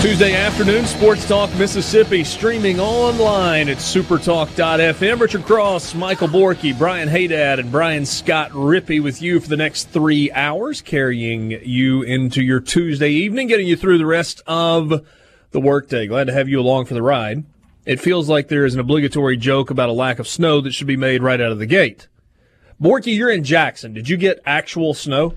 Tuesday afternoon, Sports Talk Mississippi, streaming online at supertalk.fm. Richard Cross, Michael Borky, Brian Haydad, and Brian Scott Rippey with you for the next three hours, carrying you into your Tuesday evening, getting you through the rest of the workday. Glad to have you along for the ride. It feels like there is an obligatory joke about a lack of snow that should be made right out of the gate. Borky, you're in Jackson. Did you get actual snow?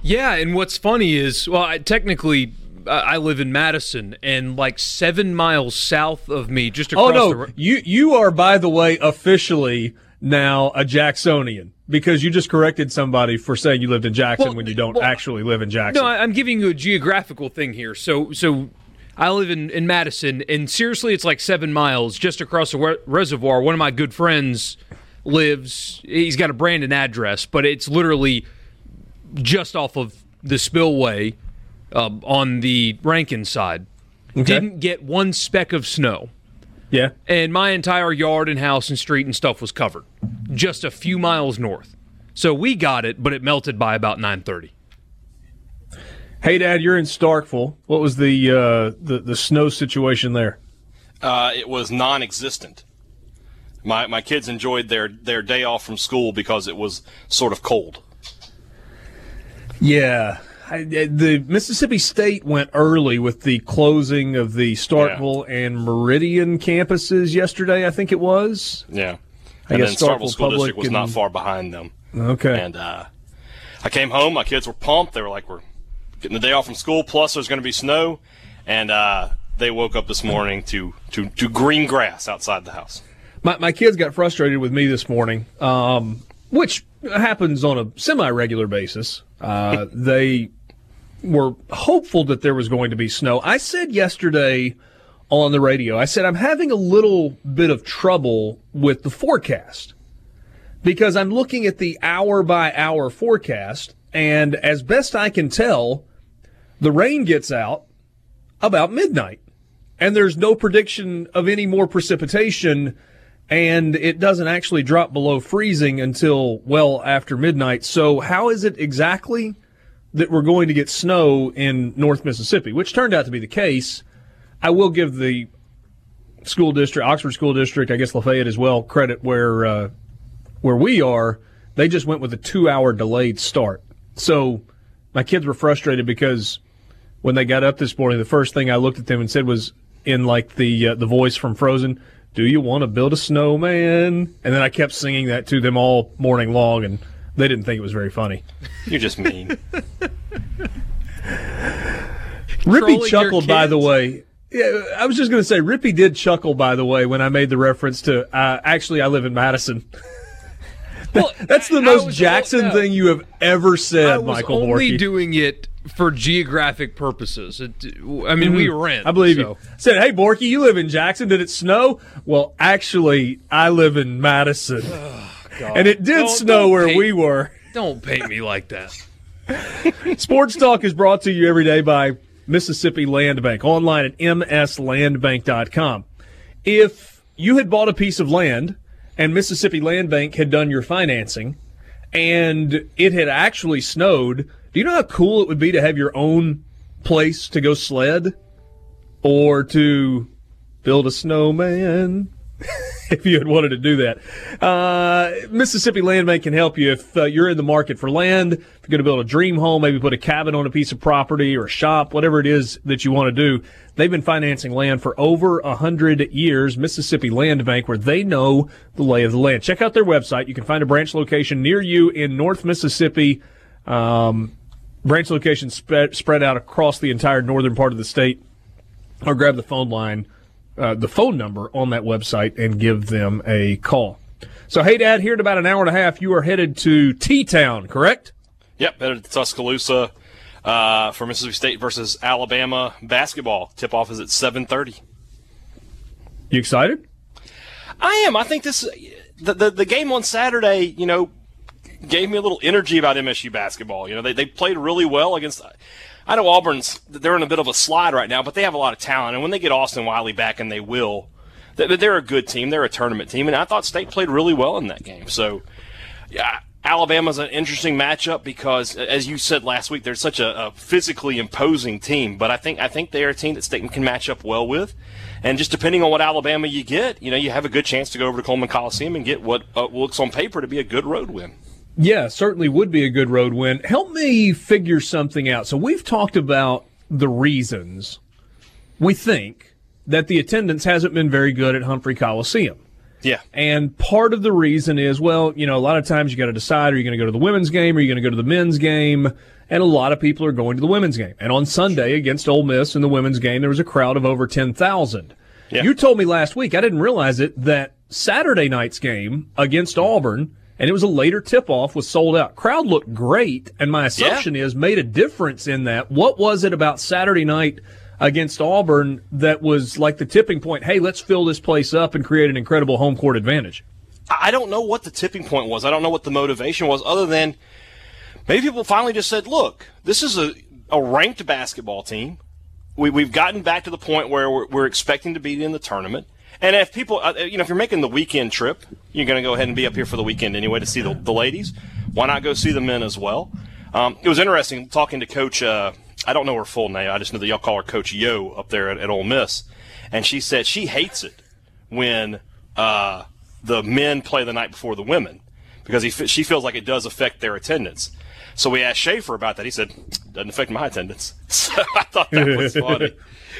Yeah, and what's funny is, well, I, technically, Uh, I live in Madison, and like seven miles south of me, just oh, across Oh no, the. you you are by the way officially now a Jacksonian because you just corrected somebody for saying you lived in Jackson Well, when you don't well, actually live in Jackson. No, I'm giving you a geographical thing here. So, so I live in, in Madison, and seriously, it's like seven miles just across the re- reservoir. One of my good friends lives. He's got a Brandon address, but it's literally just off of the spillway um, on the Rankin side. Didn't get one speck of snow. yeah. and my entire yard and house and street and stuff was covered just a few miles north so we got it but it melted by about 9.30 Hey Dad, you're in Starkville. What was the uh, the the snow situation there? Uh, it was non-existent. My my kids enjoyed their their day off from school because it was sort of cold. Yeah. I, the Mississippi State went early with the closing of the Starkville and Meridian campuses yesterday, I think it was. Yeah. I and guess then Starkville Starkville School Public District was not far behind them. Okay. And uh, I came home. My kids were pumped. They were like, "We're getting the day off from school. Plus, there's going to be snow." And uh, they woke up this morning to, to to green grass outside the house. My, my kids got frustrated with me this morning, um, which happens on a semi regular basis. Uh, they were hopeful that there was going to be snow. I said yesterday on the radio, I said, I'm having a little bit of trouble with the forecast because I'm looking at the hour by hour forecast, and as best I can tell, the rain gets out about midnight and there's no prediction of any more precipitation and it doesn't actually drop below freezing until well after midnight. So how is it exactly that we're going to get snow in North Mississippi, which turned out to be the case? I will give the school district, Oxford School District, I guess Lafayette as well, credit where uh, where we are. They just went with a two-hour delayed start. So my kids were frustrated because when they got up this morning, the first thing I looked at them and said was in like the uh, the voice from Frozen, "Do you want to build a snowman?" And then I kept singing that to them all morning long, and they didn't think it was very funny. You're just mean. Rippey Trolling chuckled, by the way. Yeah, I was just going to say, Rippey did chuckle, by the way, when I made the reference to. Uh, actually, I live in Madison. well, That's the I- I most was- Jackson no, thing you have ever said, I was Michael only Borky. doing it for geographic purposes it, i mean we were in Mm-hmm. I believe so. you. Said, "Hey, Borky, you live in Jackson. Did it snow?" Well, actually, I live in Madison, and it did Don't- snow don't where paint- we were. don't paint me like that Sports Talk is brought to you every day by Mississippi Land Bank, online at mslandbank.com. If you had bought a piece of land and Mississippi Land Bank had done your financing and it had actually snowed, do you know how cool it would be to have your own place to go sled or to build a snowman? if you had wanted to do that. Uh, Mississippi Land Bank can help you if uh, you're in the market for land, if you're going to build a dream home, maybe put a cabin on a piece of property or a shop, whatever it is that you want to do. They've been financing land for over a hundred years. Mississippi Land Bank, where they know the lay of the land. Check out their website. You can find a branch location near you in North Mississippi. Um, branch locations spread, spread out across the entire northern part of the state. Or grab the phone line, uh, the phone number on that website, and give them a call. So, hey, Dad, here in about an hour and a half, you are headed to T Town, correct? Yep, headed to Tuscaloosa uh, for Mississippi State versus Alabama basketball. Tip off is at seven thirty. You excited? I am. I think this the, the the game on Saturday. You know, gave me a little energy about MSU basketball. You know, they they played really well against. I know Auburn's they're in a bit of a slide right now, but they have a lot of talent, and when they get Austin Wiley back, and they will, they're a good team. They're a tournament team, and I thought State played really well in that game. So, yeah, Alabama's an interesting matchup because, as you said last week, they're such a, a, physically imposing team. But I think I think they're a team that State can match up well with. And just depending on what Alabama you get, you know, you have a good chance to go over to Coleman Coliseum and get what uh, looks on paper to be a good road win. Yeah, certainly would be a good road win. Help me figure something out. So we've talked about the reasons we think that the attendance hasn't been very good at Humphrey Coliseum. Yeah. And part of the reason is, well, you know, a lot of times you got to decide are you going to go to the women's game or are you going to go to the men's game? And a lot of people are going to the women's game. And on Sunday against Ole Miss in the women's game, there was a crowd of over 10,000. Yeah. You told me last week, I didn't realize it, that Saturday night's game against Auburn – and it was a later tip off was sold out. Crowd looked great, and my assumption yeah. is made a difference in that. What was it about Saturday night against Auburn that was like the tipping point? Hey, let's fill this place up and create an incredible home court advantage. I don't know what the tipping point was. I don't know what the motivation was, other than maybe people finally just said, "Look, this is a, a ranked basketball team. We, we've gotten back to the point where we're, we're expecting to be in the tournament." And if people, uh, you know, if you're making the weekend trip, you're going to go ahead and be up here for the weekend anyway to see the, the ladies. Why not go see the men as well? Um, it was interesting talking to Coach. Uh, I don't know her full name. I just know that y'all call her Coach Yo up there at, at Ole Miss, and she said she hates it when uh, the men play the night before the women because he, she feels like it does affect their attendance. So we asked Schaefer about that. He said, "Doesn't affect my attendance." So I thought that was funny.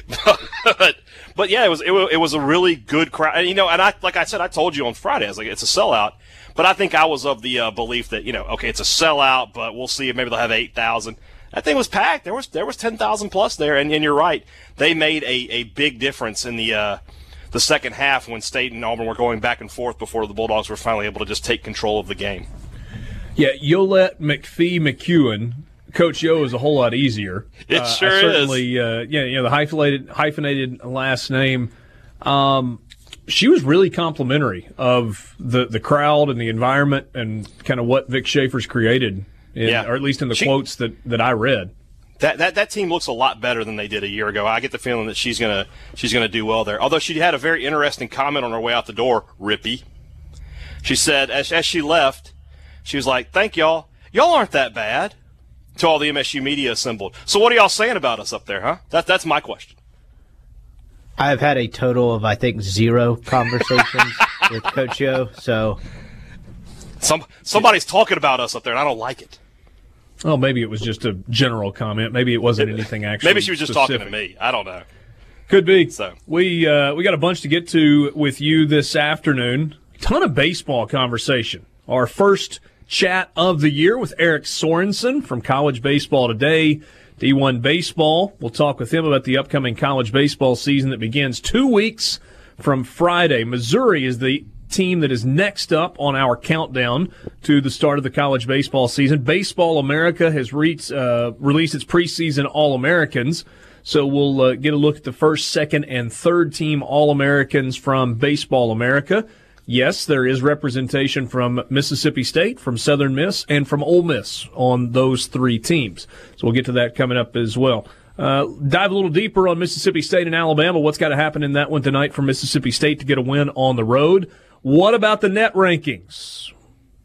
but but yeah, it was, it it was a really good crowd. And, you know, and I like I said, I told you on Friday, I was like, it's a sellout. But I think I was of the uh, belief that you know, okay, it's a sellout, but we'll see. if Maybe they'll have eight thousand. That thing was packed. There was there was ten thousand plus there, and, and you're right. They made a, a big difference in the uh, the second half when State and Auburn were going back and forth before the Bulldogs were finally able to just take control of the game. Yeah, Yolett McPhee McCuin Coach Yo is a whole lot easier. It uh, sure certainly, is. Uh, yeah, you know the hyphenated hyphenated last name. Um, she was really complimentary of the the crowd and the environment and kind of what Vic Schaefer's created, in, yeah. or at least in the she, quotes that that I read. That, that that team looks a lot better than they did a year ago. I get the feeling that she's gonna she's gonna do well there. Although she had a very interesting comment on her way out the door, Rippey. She said as as she left, she was like, "Thank y'all. Y'all aren't that bad." To all the MSU media assembled. So what are y'all saying about us up there, huh? That, that's my question. I've had a total of I think zero conversations with Coach Yo. So some somebody's talking about us up there, and I don't like it. Well, maybe it was just a general comment. Maybe it wasn't anything actually. maybe she was just specific. talking to me. I don't know. Could be. So we uh, we got a bunch to get to with you this afternoon. Ton of baseball conversation. Our first chat of the year with Eric Sorensen from College Baseball Today. D1 Baseball. We'll talk with him about the upcoming college baseball season that begins two weeks from Friday. Missouri is the team that is next up on our countdown to the start of the college baseball season. Baseball America has reached, uh, released its preseason All Americans. So we'll uh, get a look at the first, second, and third team All Americans from Baseball America yes, there is representation from Mississippi State, from Southern Miss, and from Ole Miss on those three teams. So we'll get to that coming up as well. Uh, dive a little deeper on Mississippi State and Alabama. What's got to happen in that one tonight for Mississippi State to get a win on the road? What about the net rankings?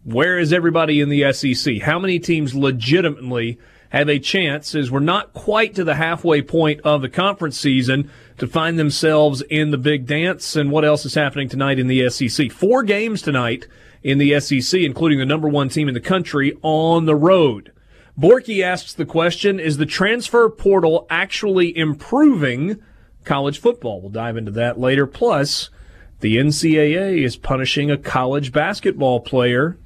Where is everybody in the SEC? How many teams legitimately have a chance as we're not quite to the halfway point of the conference season to find themselves in the big dance and what else is happening tonight in the SEC. Four games tonight in the SEC, including the number one team in the country on the road. Borky asks the question, is the transfer portal actually improving college football? We'll dive into that later. Plus, the NCAA is punishing a college basketball player.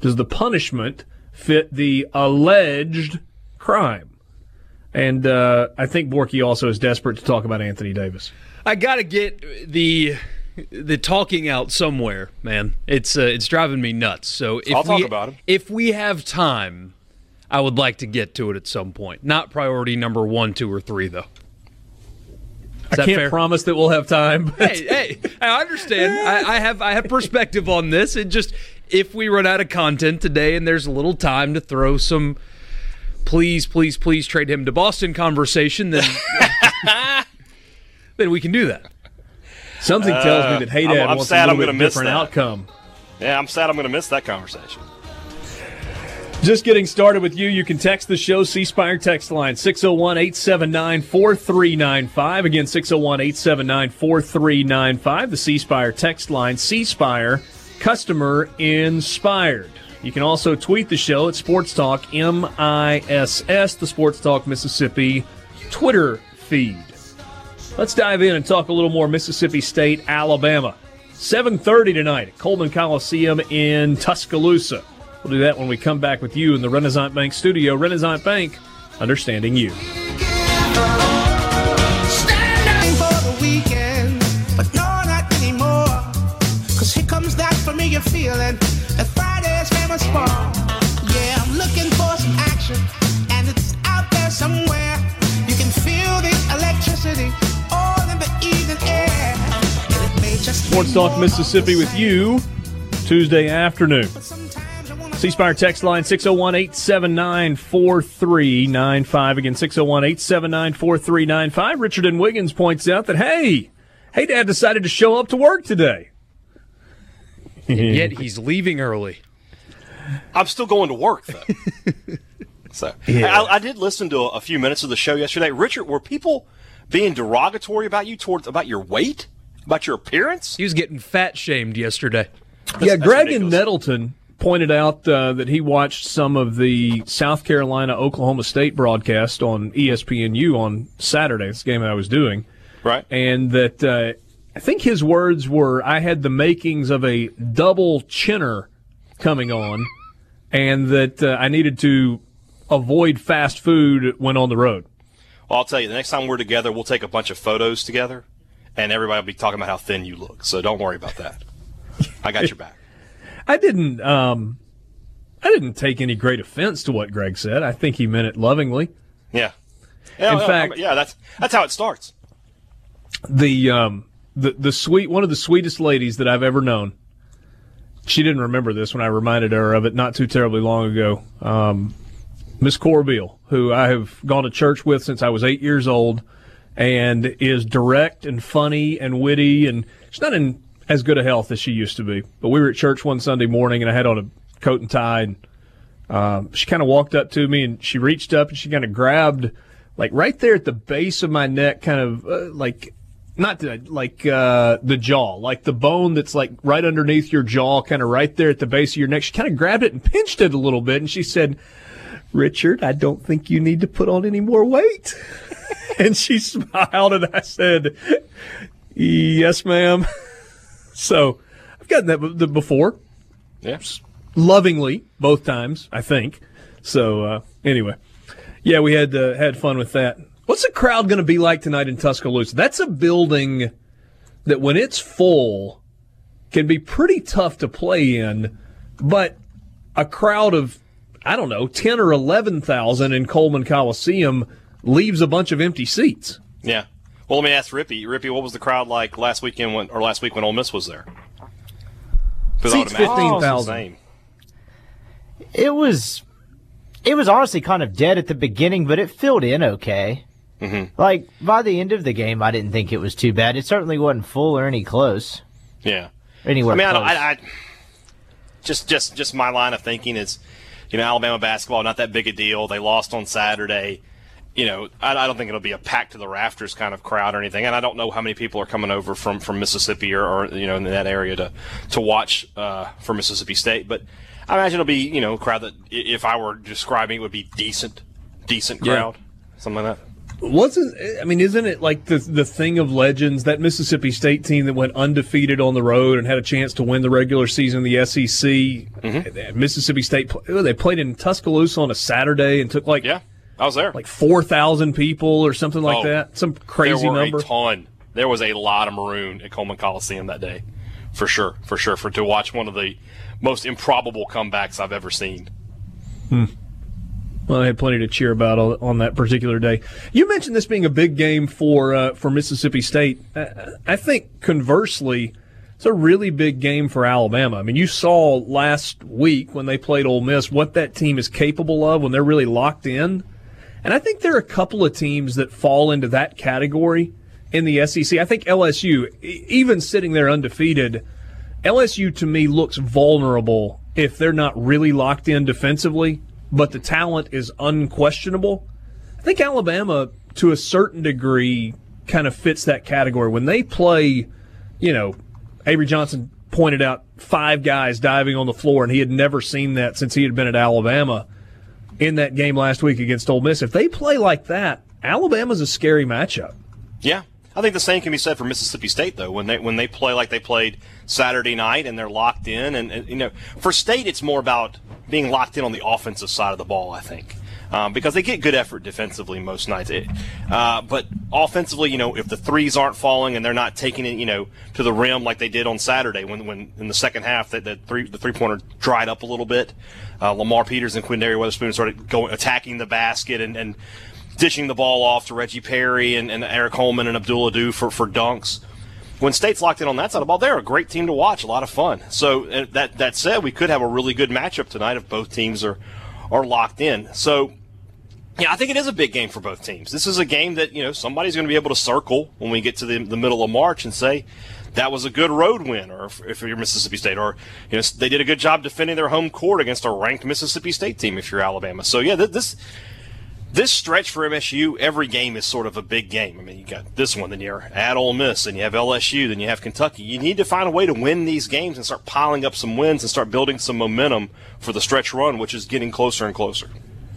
Does the punishment fit the alleged crime. And uh, I think Borky also is desperate to talk about Anthony Davis. I gotta get the the talking out somewhere, man. It's uh, it's driving me nuts. So if I'll talk we, about him. If we have time, I would like to get to it at some point. Not priority number one, two, or three, though. Is I can't fair? promise that we'll have time. but- hey, hey, I understand. I, I have I have perspective on this. It just if we run out of content today and there's a little time to throw some please, please, please trade him to Boston conversation, then then we can do that. Something tells me uh, that Hey I'm- Dad I'm wants sad a I'm little gonna miss different that. outcome. Yeah, I'm sad I'm going to miss that conversation. Just getting started with you. You can text the show C Spire text line 601 879 4395. Again, 601 879 4395. The C Spire text line C Spire customer inspired. You can also tweet the show at Sports Talk MISS, the Sports Talk Mississippi Twitter feed. Let's dive in and talk a little more Mississippi State, Alabama. 7:30 tonight at Coleman Coliseum in Tuscaloosa. We'll do that when we come back with you in the Renaissance Bank studio. Renaissance Bank, understanding you. Familiar feeling that Friday's famous for. Yeah, I'm looking for some action, and it's out there somewhere. You can feel the electricity all in the evening air. And it may just Sports Talk Mississippi with you Tuesday afternoon. But sometimes C Spire text line 601 879 4395. Again, 601 879 4395. Richard and Wiggins points out that, hey, hey, Dad decided to show up to work today. Yet he's leaving early. I'm still going to work though. so I, I did listen to a, a few minutes of the show yesterday. Richard, were people being derogatory about you towards about your weight, about your appearance? He was getting fat shamed yesterday. yeah, that's Greg and ridiculous. Nettleton pointed out uh, that he watched some of the South Carolina Oklahoma State broadcast on ESPNU on Saturday. This game that I was doing. Right. and that uh, I think his words were, "I had the makings of a double chinner coming on, and that uh, I needed to avoid fast food when on the road." Well, I'll tell you, the next time we're together, we'll take a bunch of photos together, and everybody will be talking about how thin you look. So don't worry about that. I got your back. I didn't, um, I didn't take any great offense to what Greg said. I think he meant it lovingly. Yeah. Yeah, In no, fact- yeah, that's that's how it starts. The um, the the sweet one of the sweetest ladies that I've ever known. She didn't remember this when I reminded her of it not too terribly long ago. Um, Miss Corbeil, who I have gone to church with since I was eight years old, and is direct and funny and witty, and she's not in as good a health as she used to be. But we were at church one Sunday morning, and I had on a coat and tie, and um, she kind of walked up to me, and she reached up and she kind of grabbed, like right there at the base of my neck, kind of uh, like not the, like uh, the jaw, like the bone that's like right underneath your jaw, kind of right there at the base of your neck. She kind of grabbed it and pinched it a little bit, and she said, "Richard, I don't think you need to put on any more weight." and she smiled, and I said, "Yes, ma'am." so I've gotten that b- before, Yes, lovingly both times, I think. So uh, anyway, yeah, we had uh, had fun with that. What's the crowd going to be like tonight in Tuscaloosa? That's a building that, when it's full, can be pretty tough to play in. But a crowd of I don't know ten or eleven thousand in Coleman Coliseum leaves a bunch of empty seats. Yeah. Well, let me ask Rippey. Rippey, what was the crowd like last weekend when, or last week when Ole Miss was there? Seats imagine it was the 15,000. It was, it was honestly kind of dead at the beginning, but it filled in okay. Mm-hmm. Like by the end of the game, I didn't think it was too bad. It certainly wasn't full or any close, Yeah. anywhere I mean, I, close. don't, I, I just just just my line of thinking is, you know, Alabama basketball not that big a deal. They lost on Saturday. You know, I, I don't think it'll be a packed to the rafters kind of crowd or anything. And I don't know how many people are coming over from, from Mississippi or, or you know in that area to to watch uh, for Mississippi State. But I imagine it'll be you know a crowd that if I were describing it would be decent, decent Yeah. crowd, something like that. Wasn't I mean, isn't it like the the thing of legends that Mississippi State team that went undefeated on the road and had a chance to win the regular season in the SEC? Mm-hmm. Mississippi State they played in Tuscaloosa on a Saturday and took like yeah, I was there, like four thousand people or something like Oh, that. Some crazy there were number. A ton. There was a lot of maroon at Coleman Coliseum that day, for sure, for sure. For to watch one of the most improbable comebacks I've ever seen. Well, I had plenty to cheer about on, that particular day. You mentioned this being a big game for uh, for Mississippi State. I, think conversely, it's a really big game for Alabama. I mean, you saw last week when they played Ole Miss what that team is capable of when they're really locked in. And I think there are a couple of teams that fall into that category in the SEC. I think LSU, even sitting there undefeated, LSU to me looks vulnerable if they're not really locked in defensively, but the talent is unquestionable. I think Alabama, to a certain degree, kind of fits that category. When they play, you know, Avery Johnson pointed out five guys diving on the floor, and he had never seen that since he had been at Alabama in that game last week against Ole Miss. If they play like that, Alabama's a scary matchup. Yeah, I think the same can be said for Mississippi State though. When they when they play like they played Saturday night and they're locked in, and, and you know, for State it's more about being locked in on the offensive side of the ball. I think. Um, because they get good effort defensively most nights, it, uh, but offensively, you know, if the threes aren't falling and they're not taking it, you know, to the rim like they did on Saturday, when, when in the second half that, that three the three pointer dried up a little bit, uh, Lamar Peters and Quinndary Weatherspoon started going attacking the basket and, and dishing the ball off to Reggie Perry and, and Aric Holman and Abdullah for, for dunks. When State's locked in on that side of the ball, they're a great team to watch, a lot of fun. So uh, that that said, we could have a really good matchup tonight if both teams are are locked in. So yeah, I think it is a big game for both teams. This is a game that you know somebody's going to be able to circle when we get to the, the middle of March and say that was a good road win, or if, if you're Mississippi State, or you know they did a good job defending their home court against a ranked Mississippi State team. If you're Alabama, so yeah, th- this this stretch for MSU, every game is sort of a big game. I mean, you got this one, then you're at Ole Miss, and you have LSU, then you have Kentucky. You need to find a way to win these games and start piling up some wins and start building some momentum for the stretch run, which is getting closer and closer.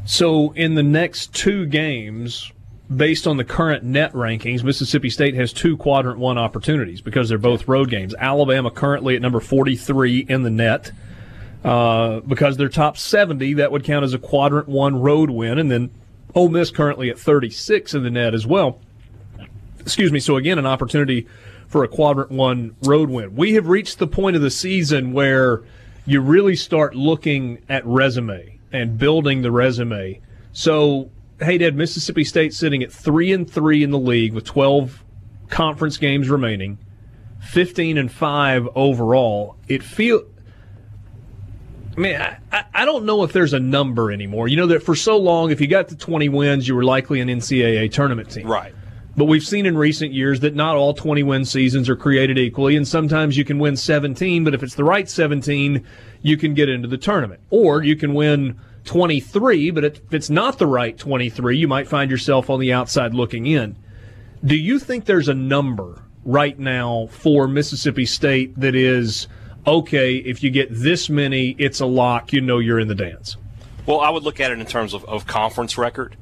So in the next two games, based on the current net rankings, Mississippi State has two quadrant one opportunities because they're both road games. Alabama currently at number 43 in the net. Uh, because they're top 70, that would count as a quadrant one road win. And then Ole Miss currently at 36 in the net as well. Excuse me. So again, an opportunity for a quadrant one road win. We have reached the point of the season where you really start looking at resume and building the resume. So, hey, Dad, Mississippi State sitting at three and three in the league with 12 conference games remaining, 15 and five overall. It feel. I mean, I, I- don't know if there's a number anymore. You know that for so long, if you got to 20 wins, you were likely an NCAA tournament team. Right. But we've seen in recent years that not all 20 win seasons are created equally, and sometimes you can win 17, but if it's the right 17, you can get into the tournament. Or you can win 23, but if it's not the right 23, you might find yourself on the outside looking in. Do you think there's a number right now for Mississippi State that is okay, if you get this many, it's a lock, you know you're in the dance? Well, I would look at it in terms of, of conference record.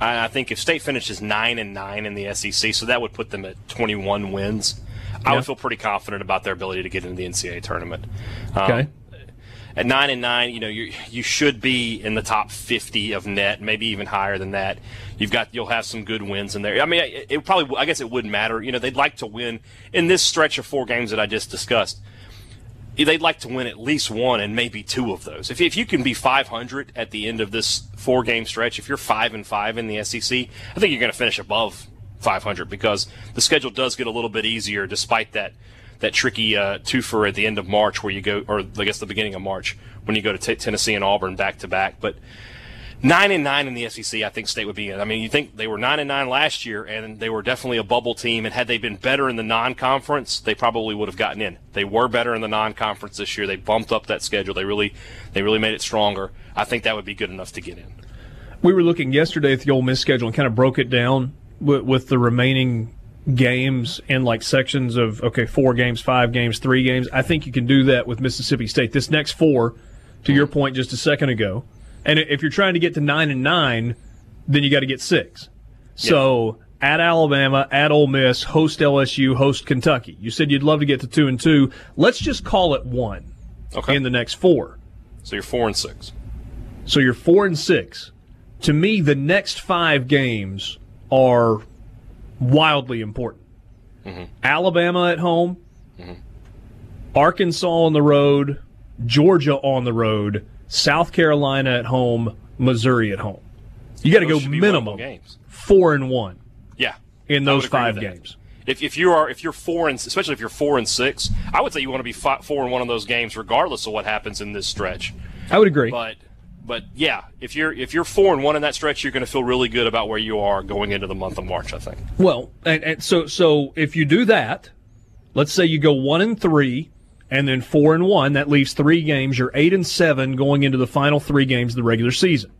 I, I think if State finishes nine and nine in the SEC, so that would put them at 21 wins. I would feel pretty confident about their ability to get into the NCAA tournament. Um, Okay. At nine and nine, you know, you you should be in the top 50 of net, maybe even higher than that. You've got you'll have some good wins in there. I mean, it, it probably I guess it wouldn't matter. You know, they'd like to win in this stretch of four games that I just discussed they'd like to win at least one and maybe two of those. If, if you can be 500 at the end of this four game stretch, if you're five and five in the SEC, I think you're going to finish above 500 because the schedule does get a little bit easier despite that that tricky uh, twofer at the end of March where you go, or I guess the beginning of March when you go to t- Tennessee and Auburn back to back. But nine and nine in the SEC, I think State would be in. I mean, you think they were nine and nine last year, and they were definitely a bubble team. And had they been better in the non-conference, they probably would have gotten in. They were better in the non-conference this year. They bumped up that schedule. They really, they really made it stronger. I think that would be good enough to get in. We were looking yesterday at the Ole Miss schedule and kind of broke it down with, with the remaining games in like sections of okay, four games, five games, three games. I think you can do that with Mississippi State. This next four, to your mm-hmm. point just a second ago, and if you're trying to get to nine and nine, then you got to get six. So at Alabama, at Ole Miss, host LSU, host Kentucky. You said you'd love to get to two and two. Let's just call it one Okay. in the next four. so you're four and six. So you're four and six. To me, the next five games are wildly important. Mm-hmm. Alabama at home, mm-hmm. Arkansas on the road, Georgia on the road, South Carolina at home, Missouri at home. You got to go minimum games. four and one Yeah. in those five games. If, if you are if you're four and especially if you're four and six, I would say you want to be fi- four and one of those games, regardless of what happens in this stretch. I would agree. But but yeah, if you're if you're four and one in that stretch, you're going to feel really good about where you are going into the month of March. I think. Well, and, and so so if you do that, let's say you go one and three, and then four and one, that leaves three games. You're eight and seven going into the final three games of the regular season.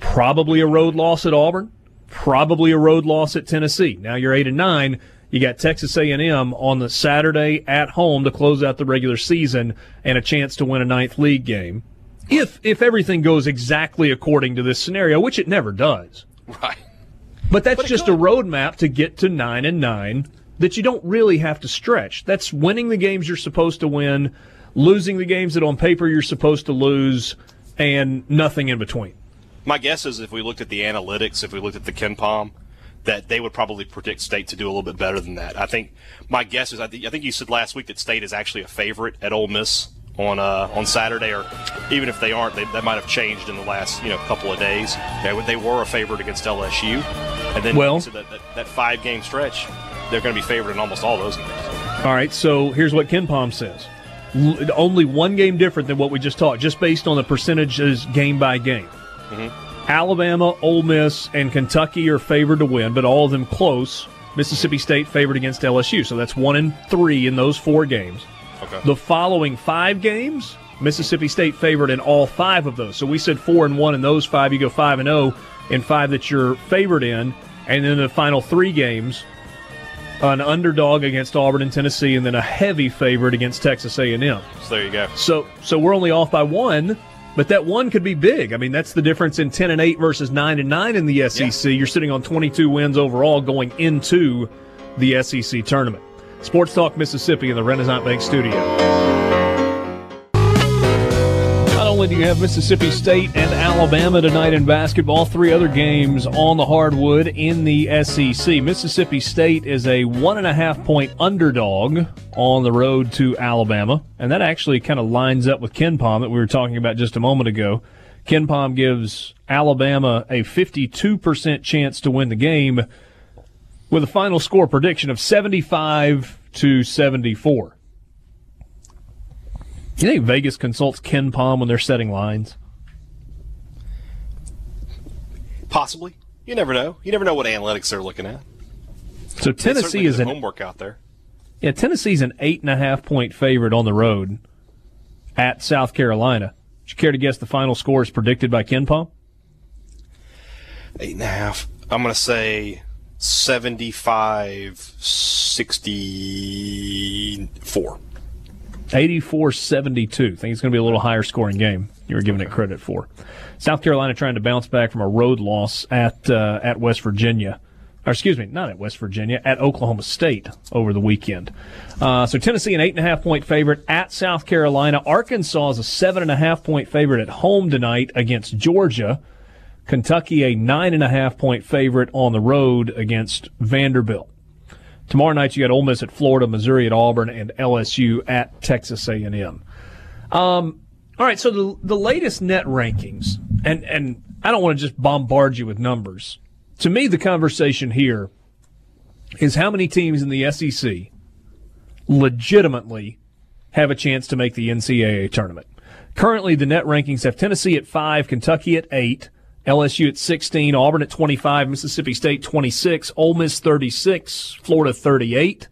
Probably a road loss at Auburn. Probably a road loss at Tennessee. Now you're eight and nine. You got Texas A&M on the Saturday at home to close out the regular season and a chance to win a ninth league game. If if everything goes exactly according to this scenario, which it never does. Right. But that's But just could. a roadmap to get to nine and nine that you don't really have to stretch. That's winning the games you're supposed to win, losing the games that on paper you're supposed to lose, and nothing in between. My guess is if we looked at the analytics, if we looked at the KenPom, that they would probably predict State to do a little bit better than that. I think my guess is I, think I think you said last week that State is actually a favorite at Ole Miss on uh, on Saturday, or even if they aren't, they, that might have changed in the last you know couple of days. They, they were a favorite against LSU, and then Well- that, that, that five game stretch, they're going to be favored in almost all those games. All right, so here's what KenPom says. L- only one game different than what we just talked, just based on the percentages game by game. Mm-hmm. Alabama, Ole Miss, and Kentucky are favored to win, but all of them close. Mississippi State favored against LSU, so that's one and three in those four games. Okay. The following five games, Mississippi State favored in all five of those. So we said four and one in those five. You go five and zero in five that you're favored in, and then the final three games, an underdog against Auburn and Tennessee, and then a heavy favorite against Texas A&M. So there you go. So so we're only off by one, but that one could be big. I mean, that's the difference in ten and eight versus nine and nine in the SEC. You're sitting on 22 wins overall going into the SEC tournament. Sports Talk Mississippi in the Renaissance Bank Studio. You have Mississippi State and Alabama tonight in basketball, three other games on the hardwood in the SEC. Mississippi State is a one and a half point underdog on the road to Alabama, and that actually kind of lines up with KenPom that we were talking about just a moment ago. KenPom gives Alabama a 52% chance to win the game with a final score prediction of 75 to 74. You think Vegas consults KenPom when they're setting lines? Possibly. You never know. You never know what analytics they're looking at. So Tennessee is an homework out there. yeah Tennessee's an eight and a half point favorite on the road at South Carolina. Would you care to guess the final score is predicted by KenPom? Eight and a half. I'm going to say 75 64. 84-72. Think it's going to be a little higher scoring game. You were giving it credit for. South Carolina trying to bounce back from a road loss at uh, at West Virginia. Or excuse me, not at West Virginia, at Oklahoma State over the weekend. Uh, so Tennessee an eight and a half point favorite at South Carolina. Arkansas is a seven and a half point favorite at home tonight against Georgia. Kentucky a nine and a half point favorite on the road against Vanderbilt. Tomorrow night you got Ole Miss at Florida, Missouri at Auburn, and LSU at Texas A&M. Um, all right, so the the latest net rankings, and and I don't want to just bombard you with numbers. To me, the conversation here is how many teams in the SEC legitimately have a chance to make the NCAA tournament. Currently, the net rankings have Tennessee at five, Kentucky at eight, LSU at 16, Auburn at 25, Mississippi State 26, Ole Miss 36, Florida 38,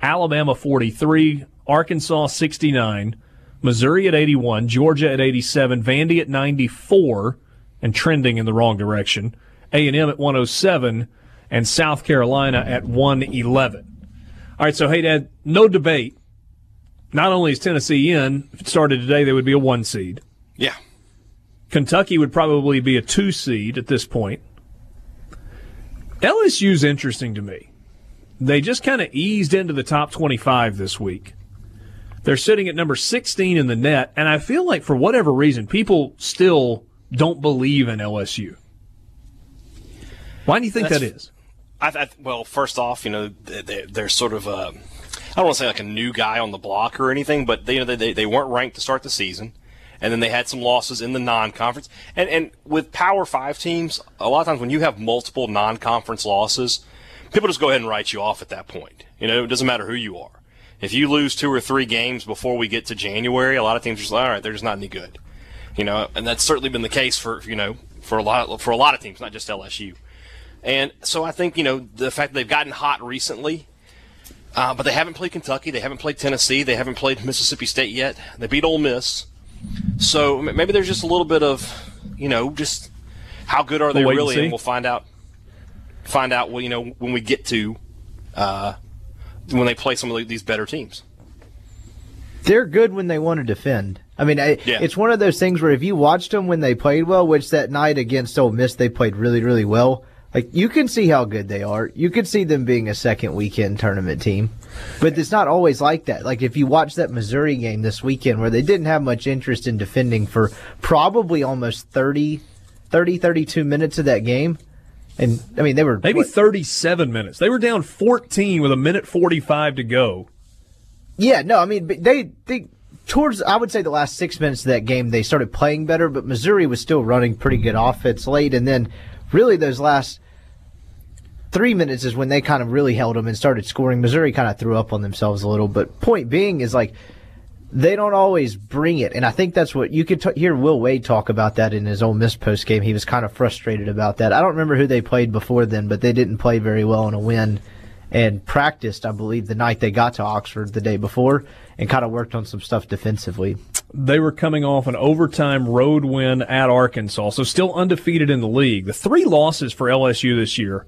Alabama 43, Arkansas 69, Missouri at 81, Georgia at 87, Vandy at 94, and trending in the wrong direction, A&M at 107, and South Carolina at 111. All right, so hey, Dad, no debate. Not only is Tennessee in, if it started today, they would be a one seed. Yeah. Kentucky would probably be a two seed at this point. LSU's interesting to me. They just kind of eased into the top 25 this week. They're sitting at number 16 in the net, and I feel like for whatever reason, people still don't believe in LSU. Why do you think That's- that is? I, I, well, first off, you know, they, they're sort of, uh, I don't want to say like a new guy on the block or anything, but they, you know, they, they weren't ranked to start the season. And then they had some losses in the non-conference. And, and with Power Five teams, a lot of times when you have multiple non-conference losses, people just go ahead and write you off at that point. You know, it doesn't matter who you are. If you lose two or three games before we get to January, a lot of teams are just like, all right, they're just not any good. You know, and that's certainly been the case for you know for a lot for a lot of teams, not just LSU. And so I think, you know, the fact that they've gotten hot recently, uh, but they haven't played Kentucky, they haven't played Tennessee, they haven't played Mississippi State yet. They beat Ole Miss. So maybe there's just a little bit of, you know, just how good are they We'll wait and really, and we'll find out. Find out, well, you know, when we get to uh, when they play some of these better teams. They're good when they want to defend. I mean, I, Yeah. it's one of those things where if you watched them when they played well, which that night against Ole Miss they played really, really well. Like you can see how good they are. You could see them being a second weekend tournament team, but it's not always like that. Like if you watch that Missouri game this weekend where they didn't have much interest in defending for probably almost 30, 30 32 minutes of that game, and I mean they were Maybe what- 37 minutes. They were down 14 with a minute 45 to go. Yeah, no, I mean, they they towards I would say the last six minutes of that game they started playing better, but Missouri was still running pretty good offense late, and then really those last three minutes is when they kind of really held them and started scoring. Missouri kind of threw up on themselves a little, but point being is like they don't always bring it, and I think that's what you could t- hear Will Wade talk about that in his Ole Miss post game. He was kind of frustrated about that. I don't remember who they played before then, but they didn't play very well in a win and practiced, I believe, the night they got to Oxford the day before and kind of worked on some stuff defensively. They were coming off an overtime road win at Arkansas, so still undefeated in the league. The three losses for LSU this year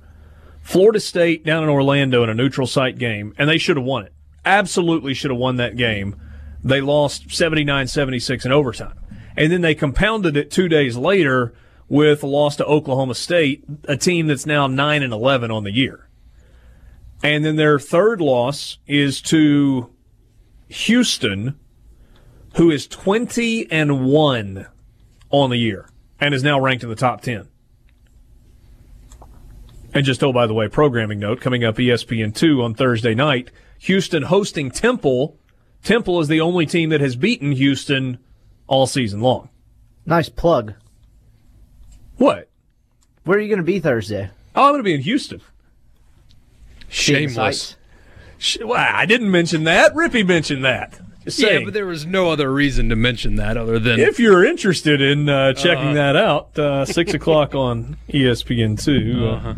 Florida State down in Orlando in a neutral site game, and they should have won it. Absolutely should have won that game. They lost 79 76 in overtime. And then they compounded it two days later with a loss to Oklahoma State, a team that's now 9 and 11 on the year. And then their third loss is to Houston, who is 20 and 1 on the year and is now ranked in the top 10. And just, oh, by the way, programming note coming up E ESPN2 on Thursday night Houston hosting Temple. Temple is the only team that has beaten Houston all season long. Nice plug. What? Where are you going to be Thursday? Oh, I'm going to be in Houston. Shameless. sights? Sh- well, I didn't mention that. Rippey mentioned that. Just Yeah, saying. but there was no other reason to mention that other than if you're interested in uh, checking that out, uh, six o'clock on ESPN two. Uh,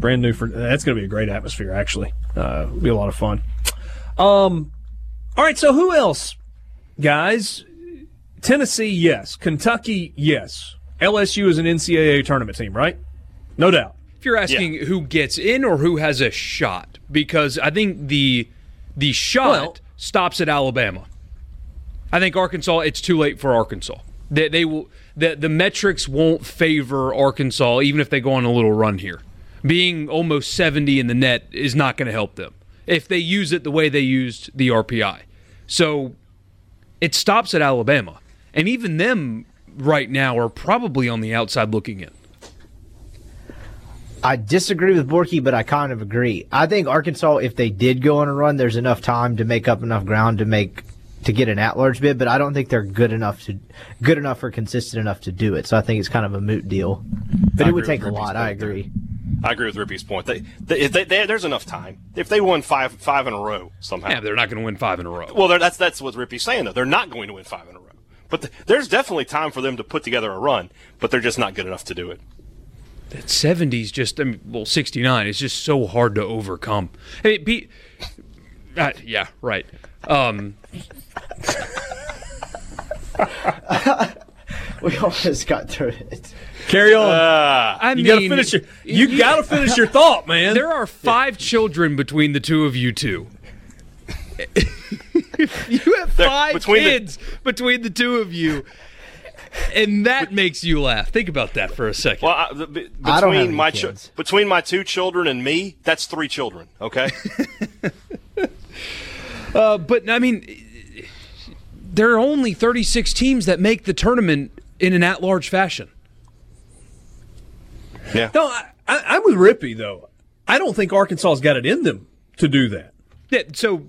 brand new for that's going to be a great atmosphere. Actually, uh, be a lot of fun. Um, all right. So who else, guys? Tennessee, yes. Kentucky, yes. LSU is an NCAA tournament team, right? No doubt. if you're asking who gets in or who has a shot, because I think the the shot Well- stops at Alabama. I think Arkansas. It's too late for Arkansas. They, they will. The, the metrics won't favor Arkansas, even if they go on a little run here. Being almost 70 in the net is not going to help them if they use it the way they used the RPI. So it stops at Alabama, and even them right now are probably on the outside looking in. I disagree with Borky, but I kind of agree. I think Arkansas, if they did go on a run, there's enough time to make up enough ground to make to get an at-large bid. But I don't think they're good enough to good enough or consistent enough to do it. So I think it's kind of a moot deal. But it would take a lot. I agree. there. Agree. I agree with Rippey's point. They, they, they, they, there's enough time. If they won five five in a row somehow, Yeah, they're not going to win five in a row. Well, that's that's what Rippey's saying though. They're not going to win five in a row. But th- there's definitely time for them to put together a run, but they're just not good enough to do it. That 70s just, I mean, well, 69 is just so hard to overcome. I mean, be, uh, yeah, right. Um, We almost got through it. Carry on. I you mean, got to finish your. You, got to finish your thought, man. There are five children between the two of you two. you have five between the- kids between the two of you. and that makes you laugh. Think about that for a second. Well, I, b- I don't have between any my ch- kids. between my two children and me, that's three children. Okay. Uh, but I mean, there are only 36 teams that make the tournament in an at-large fashion. yeah. No, I, I, I'm with Rippey though. I don't think Arkansas's got it in them to do that. Yeah, so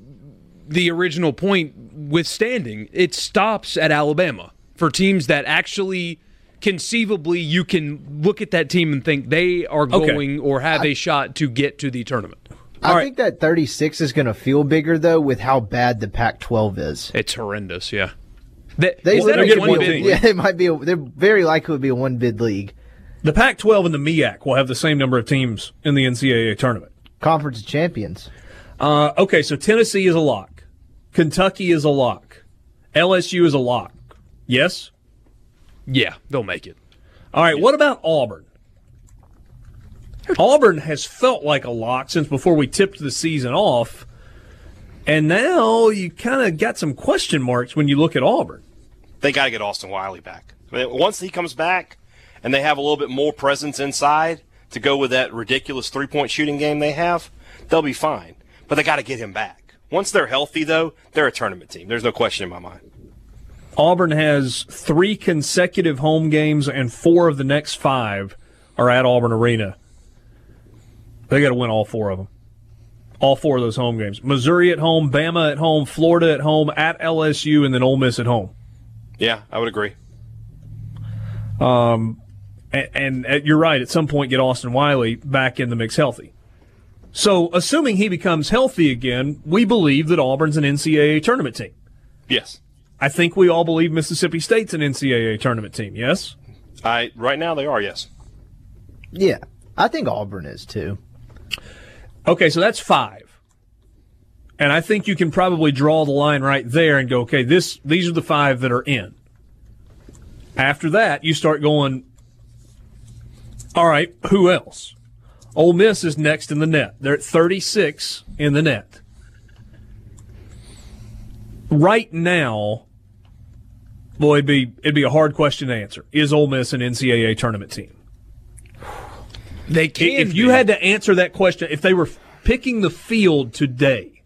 the original point withstanding, it stops at Alabama for teams that actually conceivably you can look at that team and think they are Okay. going or have a shot to get to the tournament. I All right. think that 36 is going to feel bigger though with how bad the Pac-12 is. It's horrendous, yeah. That, They, is that they're a one one bid team. yeah, they might be. A, they're very likely to be a one bid league. The Pac-12 and the MEAC will have the same number of teams in the NCAA tournament. Conference of Champions. Uh, okay, so Tennessee is a lock. Kentucky is a lock. LSU is a lock. Yes? Yeah, they'll make it. All right, what about Auburn? Auburn has felt like a lock since before we tipped the season off. And now you kind of got some question marks when you look at Auburn. they got to get Austin Wiley back. I mean, once he comes back and they have a little bit more presence inside to go with that ridiculous three point shooting game they have, they'll be fine. But they got to get him back. Once they're healthy, though, they're a tournament team. There's no question in my mind. Auburn has three consecutive home games, and four of the next five are at Auburn Arena. They got to win all four of them. All four of those home games. Missouri at home, Bama at home, Florida at home, at LSU, and then Ole Miss at home. Yeah, I would agree. And, and uh, you're right. At some point, get Austin Wiley back in the mix healthy. So, assuming he becomes healthy again, we believe that Auburn's an NCAA tournament team. Yes. I think we all believe Mississippi State's an NCAA tournament team. Yes. I right now they are, yes. Yeah, I think Auburn is too. Okay, so that's five. And I think you can probably draw the line right there and go, okay, this these are the five that are in. After that, you start going, all right, who else? Ole Miss is next in the net. They're at 36 in the net. Right now, boy, it'd be it'd be a hard question to answer. Is Ole Miss an NCAA tournament team? They can. if you be. had to answer that question, if they were picking the field today,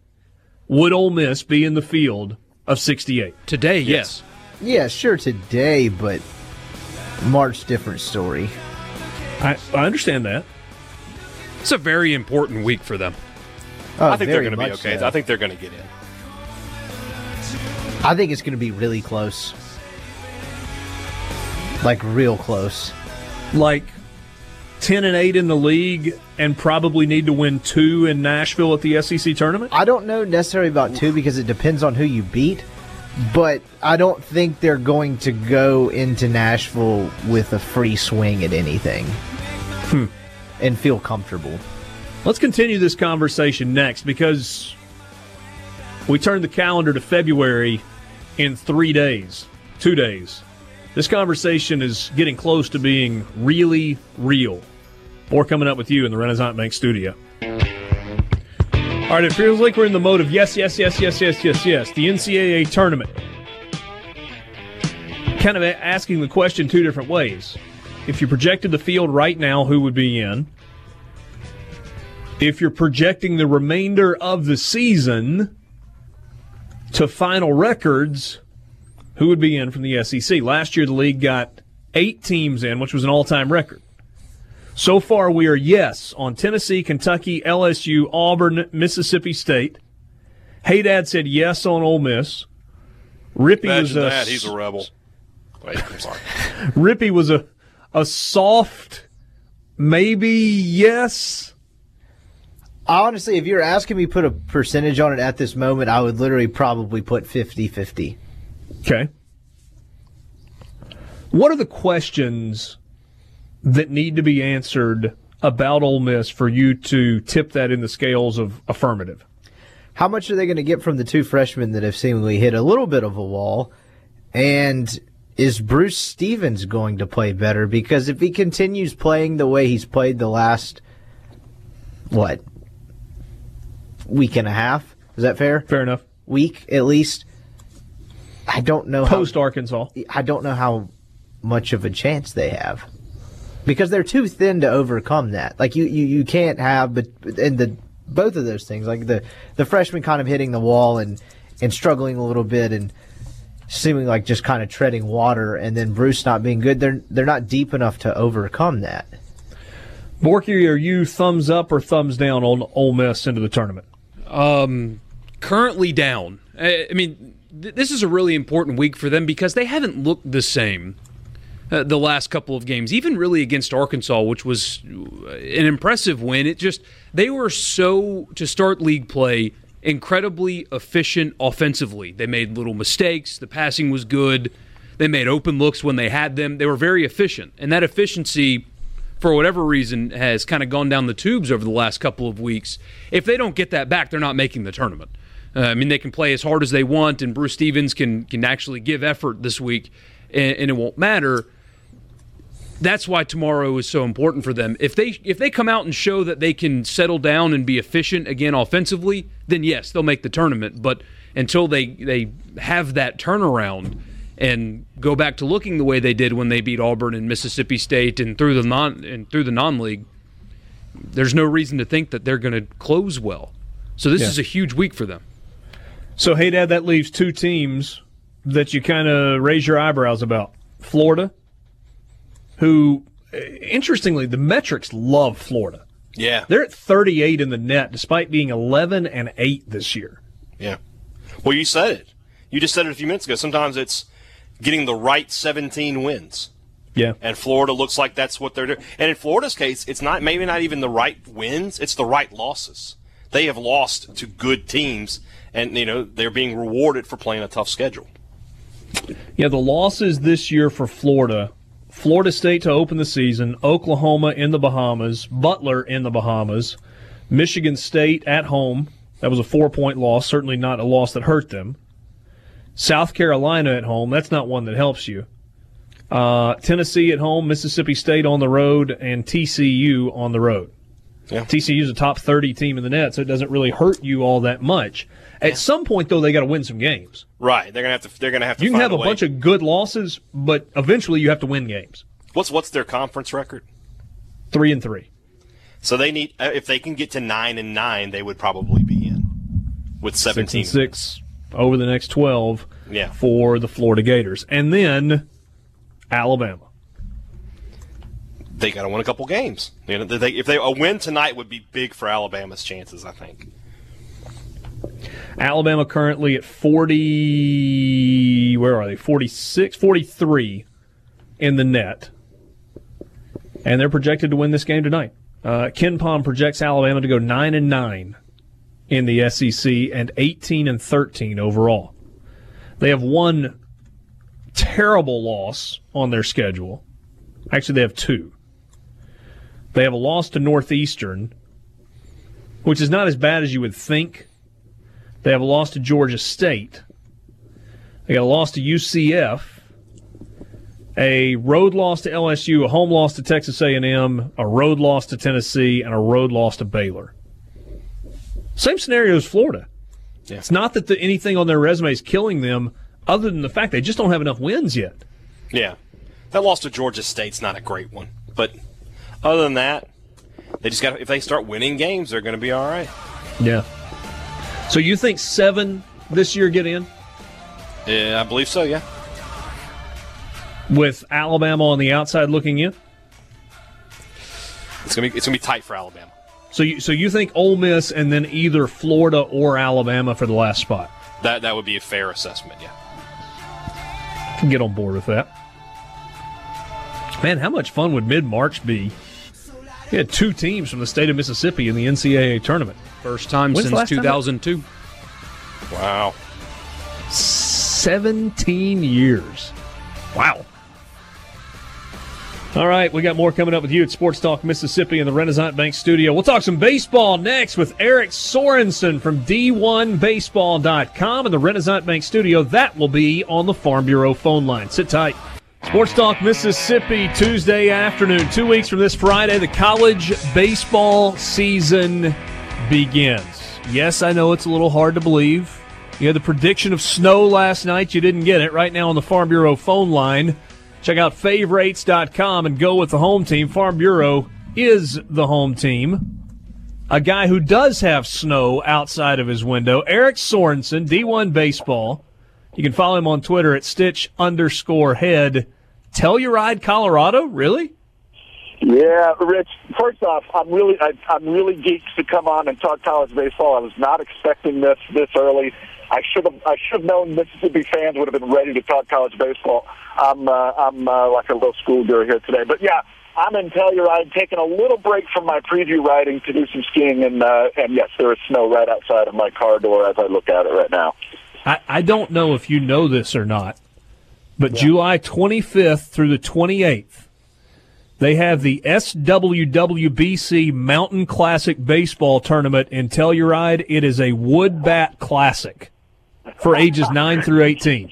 would Ole Miss be in the field of 68? today, yes. Yeah, sure today, but March different story. I, I understand that. It's a very important week for them. Oh, I think they're going to be okay. so. I think they're going to get in. I think it's going to be really close. Like real close. Like 10 and 8 in the league and probably need to win two in Nashville at the SEC tournament? I don't know necessarily about two because it depends on who you beat, but I don't think they're going to go into Nashville with a free swing at anything hmm. and feel comfortable. Let's continue this conversation next because we turn the calendar to February in three days, two days. This conversation is getting close to being really real. More coming up with you in the Renaissance Bank studio. All right, it feels like we're in the mode of yes, yes, yes, yes, yes, yes, yes. The NCAA tournament. Kind of asking the question two different ways. If you projected the field right now, who would be in? if you're projecting the remainder of the season to final records, who would be in from the SEC? Last year, the league got eight teams in, which was an all time record. So far, we are yes on Tennessee, Kentucky, LSU, Auburn, Mississippi State. Hey Dad said yes on Ole Miss. Rippey was a that. He's a rebel. Wait, I'm sorry. Rippey was a a soft maybe yes. Honestly, if you're asking me to put a percentage on it at this moment, I would literally probably put 50 50. Okay. What are the questions that need to be answered about Ole Miss for you to tip that in the scales of affirmative? How much are they going to get from the two freshmen that have seemingly hit a little bit of a wall? And is Bruce Stevens going to play better? Because if he continues playing the way he's played the last, what, week and a half? Is that fair? Fair enough. Week at least. I don't know how. Post Arkansas. I don't know how much of a chance they have because they're too thin to overcome that. Like you, you, you can't have, but and the both of those things, like the the freshman kind of hitting the wall and and struggling a little bit and seeming like just kind of treading water, and then Bruce not being good. They're they're not deep enough to overcome that. Borky, are you thumbs up or thumbs down on Ole Miss into the tournament? Um, currently down. I, I mean, th- this is a really important week for them because they haven't looked the same uh, the last couple of games, even really against Arkansas, which was an impressive win. It just they were so to start league play incredibly efficient offensively. They made little mistakes. The passing was good. They made open looks when they had them. They were very efficient, and that efficiency for whatever reason, has kind of gone down the tubes over the last couple of weeks. If they don't get that back, they're not making the tournament. Uh, I mean, they can play as hard as they want, and Bruce Stevens can can actually give effort this week, and, and it won't matter. That's why tomorrow is so important for them. If they if they come out and show that they can settle down and be efficient again offensively, then yes, they'll make the tournament. But until they they have that turnaround, and go back to looking the way they did when they beat Auburn and Mississippi State and through the non and through the non-league, there's no reason to think that they're going to close well. So this Yeah. is a huge week for them. So, hey, Dad, that leaves two teams that you kind of raise your eyebrows about. Florida, who, eh, interestingly, the metrics love Florida. Yeah. They're at 38 in the net, despite being 11 and 8 this year. Yeah. Well, you said it. You just said it a few minutes ago. Sometimes it's getting the right 17 wins. Yeah. And Florida looks like that's what they're doing. And in Florida's case, it's not maybe not even the right wins, it's the right losses. They have lost to good teams and you know, they're being rewarded for playing a tough schedule. Yeah, the losses this year for Florida Florida State to open the season, Oklahoma in the Bahamas, Butler in the Bahamas, Michigan State at home. That was a four point loss, certainly not a loss that hurt them. South Carolina at home, that's not one that helps you. Uh, Tennessee at home, Mississippi State on the road, and TCU on the road. Yeah. TCU's a top 30 team in the net, so it doesn't really hurt you all that much. At some point, though, they got to win some games. Right. They're gonna have to they're gonna have to You can have a way. bunch of good losses, but eventually you have to win games. What's what's their conference record? Three and three. So they need uh, if they can get to 9 and 9, they would probably be in with 17 Six and six over the next 12 Yeah. for the Florida Gators. And then Alabama. They got to win a couple games. You know, they, if they a win tonight would be big for Alabama's chances. I think. Alabama currently at 40, where are they? 46, 43 in the net. And they're projected to win this game tonight. Uh, KenPom projects Alabama to go 9 and 9 in the SEC and 18 and 13 overall. They have one terrible loss on their schedule. Actually, they have two. They have a loss to Northeastern, which is not as bad as you would think. They have a loss to Georgia State. They got a loss to UCF, a road loss to LSU, a home loss to Texas A&M, a road loss to Tennessee, and a road loss to Baylor. Same scenario as Florida. Yeah. It's not that the, anything on their resume is killing them, other than the fact they just don't have enough wins yet. Yeah, that loss to Georgia State's not a great one, but other than that, they just got if they start winning games, they're going to be all right. Yeah. So you think seven this year get in Yeah, I believe so. Yeah. with Alabama on the outside looking in? It's gonna be it's gonna be tight for Alabama. So you so you think Ole Miss and then either Florida or Alabama for the last spot? That that would be a fair assessment. Yeah. can get on board with that. Man, how much fun would mid March be? You had two teams from the state of Mississippi in the NCAA tournament. First time When's since last time 2002. Wow. 17 years. Wow. All right, we got more coming up with you at Sports Talk Mississippi in the Renaissance Bank studio. We'll talk some baseball next with Eric Sorensen from D1Baseball.com in the Renaissance Bank studio. That will be on the Farm Bureau phone line. Sit tight. Sports Talk Mississippi Tuesday afternoon. Two weeks from this Friday, the college baseball season begins. Yes, I know it's a little hard to believe. You had the prediction of snow last night. You didn't get it. Right now on the Farm Bureau phone line, Check out favorites.com and go with the home team. Farm Bureau is the home team. A guy who does have snow outside of his window, Eric Sorensen, D1 Baseball. You can follow him on Twitter at Stitch underscore head. Telluride, Colorado? Really? Yeah, Rich. First off, I'm really I, I'm really geeked to come on and talk college baseball. I was not expecting this this early. I should have I should have known Mississippi fans would have been ready to talk college baseball. I'm uh, I'm uh, like a little schoolgirl here today, but yeah, I'm in Telluride, taking a little break from my preview riding to do some skiing, and uh, and yes, there is snow right outside of my car door as I look at it right now. I, I don't know if you know this or not, but July 25th through the 28th, they have the SWWBC Mountain Classic Baseball Tournament in Telluride. It is a wood bat classic for ages 9 through 18.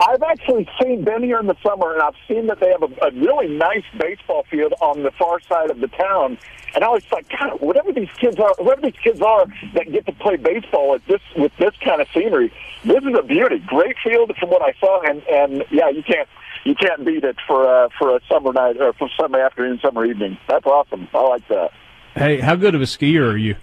I've actually seen been here in the summer, and I've seen that they have a, a really nice baseball field on the far side of the town. And I was like, God, whatever these kids are, whoever these kids are that get to play baseball at this with this kind of scenery, this is a beauty. Great field from what I saw, and and yeah, you can't you can't beat it for uh, for a summer night or for summer afternoon, summer evening. That's awesome. I like that. Hey, how good of a skier are you?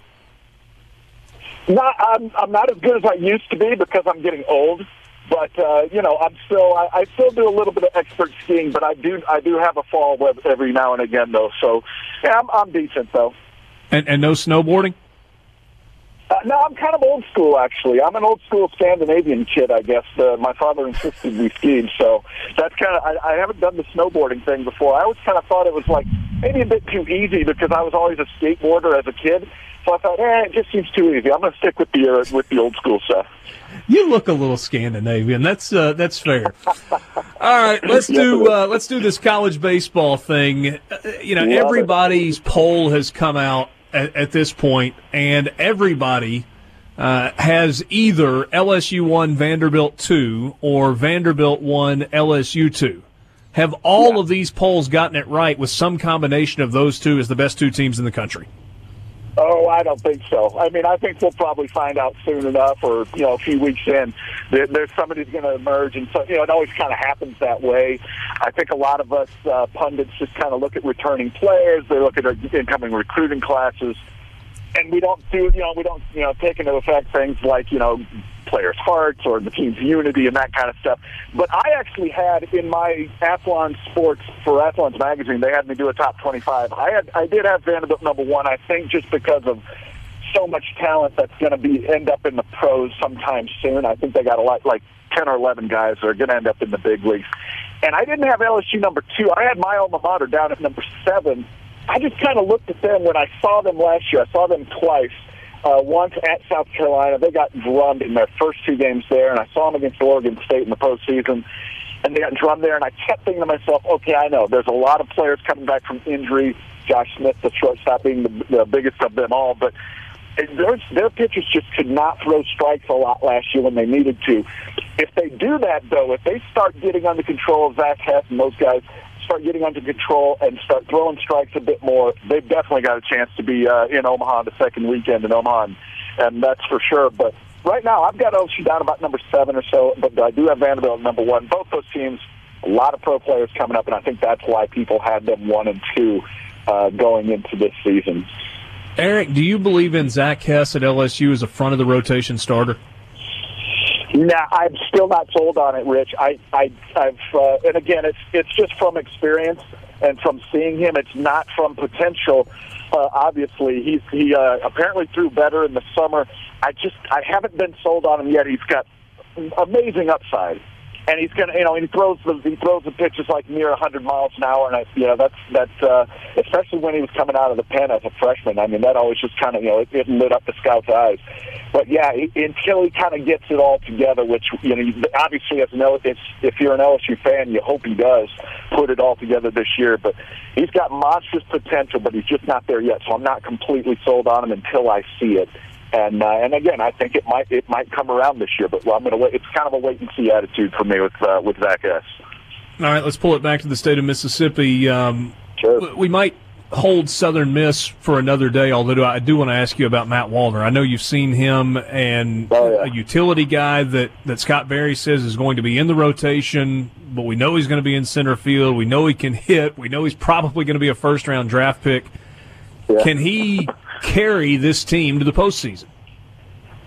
Not, I'm I'm not as good as I used to be because I'm getting old. But uh, you know, I'm still I, I still do a little bit of expert skiing, but I do I do have a fall with every now and again though. So yeah, I'm, I'm decent though. And, and no snowboarding? Uh, no, I'm kind of old school actually. I'm an old school Scandinavian kid, I guess. Uh, my father insisted we skied, so that's kind of. I, I haven't done the snowboarding thing before. I always kind of thought it was like maybe a bit too easy because I was always a skateboarder as a kid. So I thought, eh, it just seems too easy. I'm going to stick with the uh, with the old school stuff. You look a little Scandinavian. That's uh, that's fair. All right, let's do uh, let's do this college baseball thing. Uh, you know, everybody's poll has come out at, at this point, and everybody uh, has either LSU one, Vanderbilt two, or Vanderbilt one, LSU two. Have all of these polls gotten it right with some combination of those two as the best two teams in the country? Oh, I don't think so. I mean, I think we'll probably find out soon enough, or you know, a few weeks in, that there's somebody's going to emerge, and so you know, it always kind of happens that way. I think a lot of us uh, pundits just kind of look at returning players, they look at incoming recruiting classes, and we don't do, you know, we don't, you know, take into effect things like you know, players' hearts or the team's unity and that kind of stuff. But I actually had in my Athlon Sports for Athlon's magazine, they had me do a top 25. I had, I did have Vanderbilt number one. I think just because of so much talent that's going to be end up in the pros sometime soon. I think they got a lot, like 10 or 11 guys that are going to end up in the big leagues. And I didn't have LSU number two. I had my alma mater down at number seven. I just kind of looked at them when I saw them last year. I saw them twice. Uh, once at South Carolina, they got drummed in their first two games there, and I saw them against Oregon State in the postseason, and they got drummed there. And I kept thinking to myself, okay, I know there's a lot of players coming back from injury. Josh Smith, the shortstop, being the, the biggest of them all, but their, their pitchers just could not throw strikes a lot last year when they needed to. If they do that, though, if they start getting under control of Zach Hess and those guys, start getting under control and start throwing strikes a bit more, they've definitely got a chance to be uh, in Omaha the second weekend in Omaha, and, and that's for sure. But right now, I've got LSU down about number seven or so, but I do have Vanderbilt number one. Both those teams, a lot of pro players coming up, and I think that's why people had them one and two uh, going into this season. Eric, do you believe in Zach Hess at LSU as a front of the rotation starter? Nah, I'm still not sold on it, Rich. I, I, I've, uh, and again, it's it's just from experience and from seeing him. It's not from potential. Uh, obviously, he's he uh, apparently threw better in the summer. I just I haven't been sold on him yet. He's got amazing upside, and he's gonna you know he throws the he throws the pitches like near 100 miles an hour, and I you know that's that's uh, especially when he was coming out of the pen as a freshman. I mean that always just kind of you know it, it lit up the scout's eyes. But yeah, he, until he kind of gets it all together, which you know obviously as an L, if you're an LSU fan, you hope he does put it all together this year. But he's got monstrous potential, but he's just not there yet. So I'm not completely sold on him until I see it. And uh, and again, I think it might it might come around this year, but well, I'm going to wait. It's kind of a wait and see attitude for me with uh, with Zach S. All right, let's pull it back to the state of Mississippi. Um, Sure. we might hold Southern Miss for another day. Although I do want to ask you about Matt Wallner. I know you've seen him and Oh, yeah. a utility guy that that Scott Berry says is going to be in the rotation, but we know he's going to be in center field. We know he can hit. We know he's probably going to be a first round draft pick. Can he carry this team to the postseason?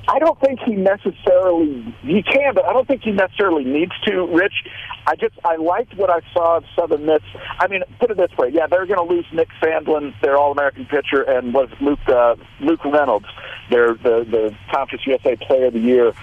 I don't think he necessarily he can, but I don't think he necessarily needs to. Rich, I just I liked what I saw of Southern Miss. I mean, put it this way: yeah, they're going to lose Nick Sandlin, their All-American pitcher, and was Luke uh, Luke Reynolds, their the the Conference USA Player of the Year.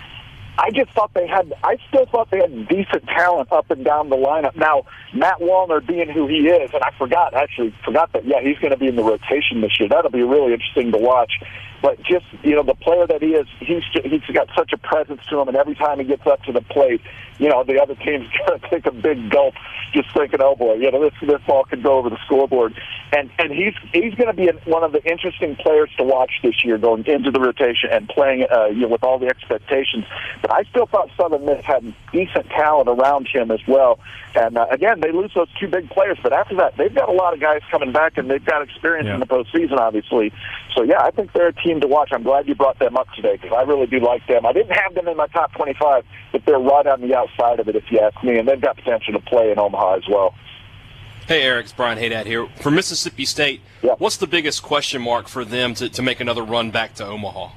I just thought they had. I still thought they had decent talent up and down the lineup. Now, Matt Wallner being who he is, and I forgot actually forgot that. Yeah, he's going to be in the rotation this year. That'll be really interesting to watch. But just you know, the player that he is, he's he's got such a presence to him, and every time he gets up to the plate, you know, the other team's going to take a big gulp, just thinking, oh boy, you know, this this ball could go over the scoreboard. And and he's he's going to be one of the interesting players to watch this year, going into the rotation and playing, uh, you know, with all the expectations. But I still thought Southern Miss had decent talent around him as well. And uh, again, they lose those two big players, but after that, they've got a lot of guys coming back, and they've got experience Yeah. in the postseason, obviously. So yeah, I think they're a team to watch. I'm glad you brought them up today because I really do like them. I didn't have them in my top 25, but they're right on the outside of it, if you ask me, and they've got potential to play in Omaha as well. Hey, Eric, it's Brian Haydad here. For Mississippi State, Yeah. what's the biggest question mark for them to, to make another run back to Omaha?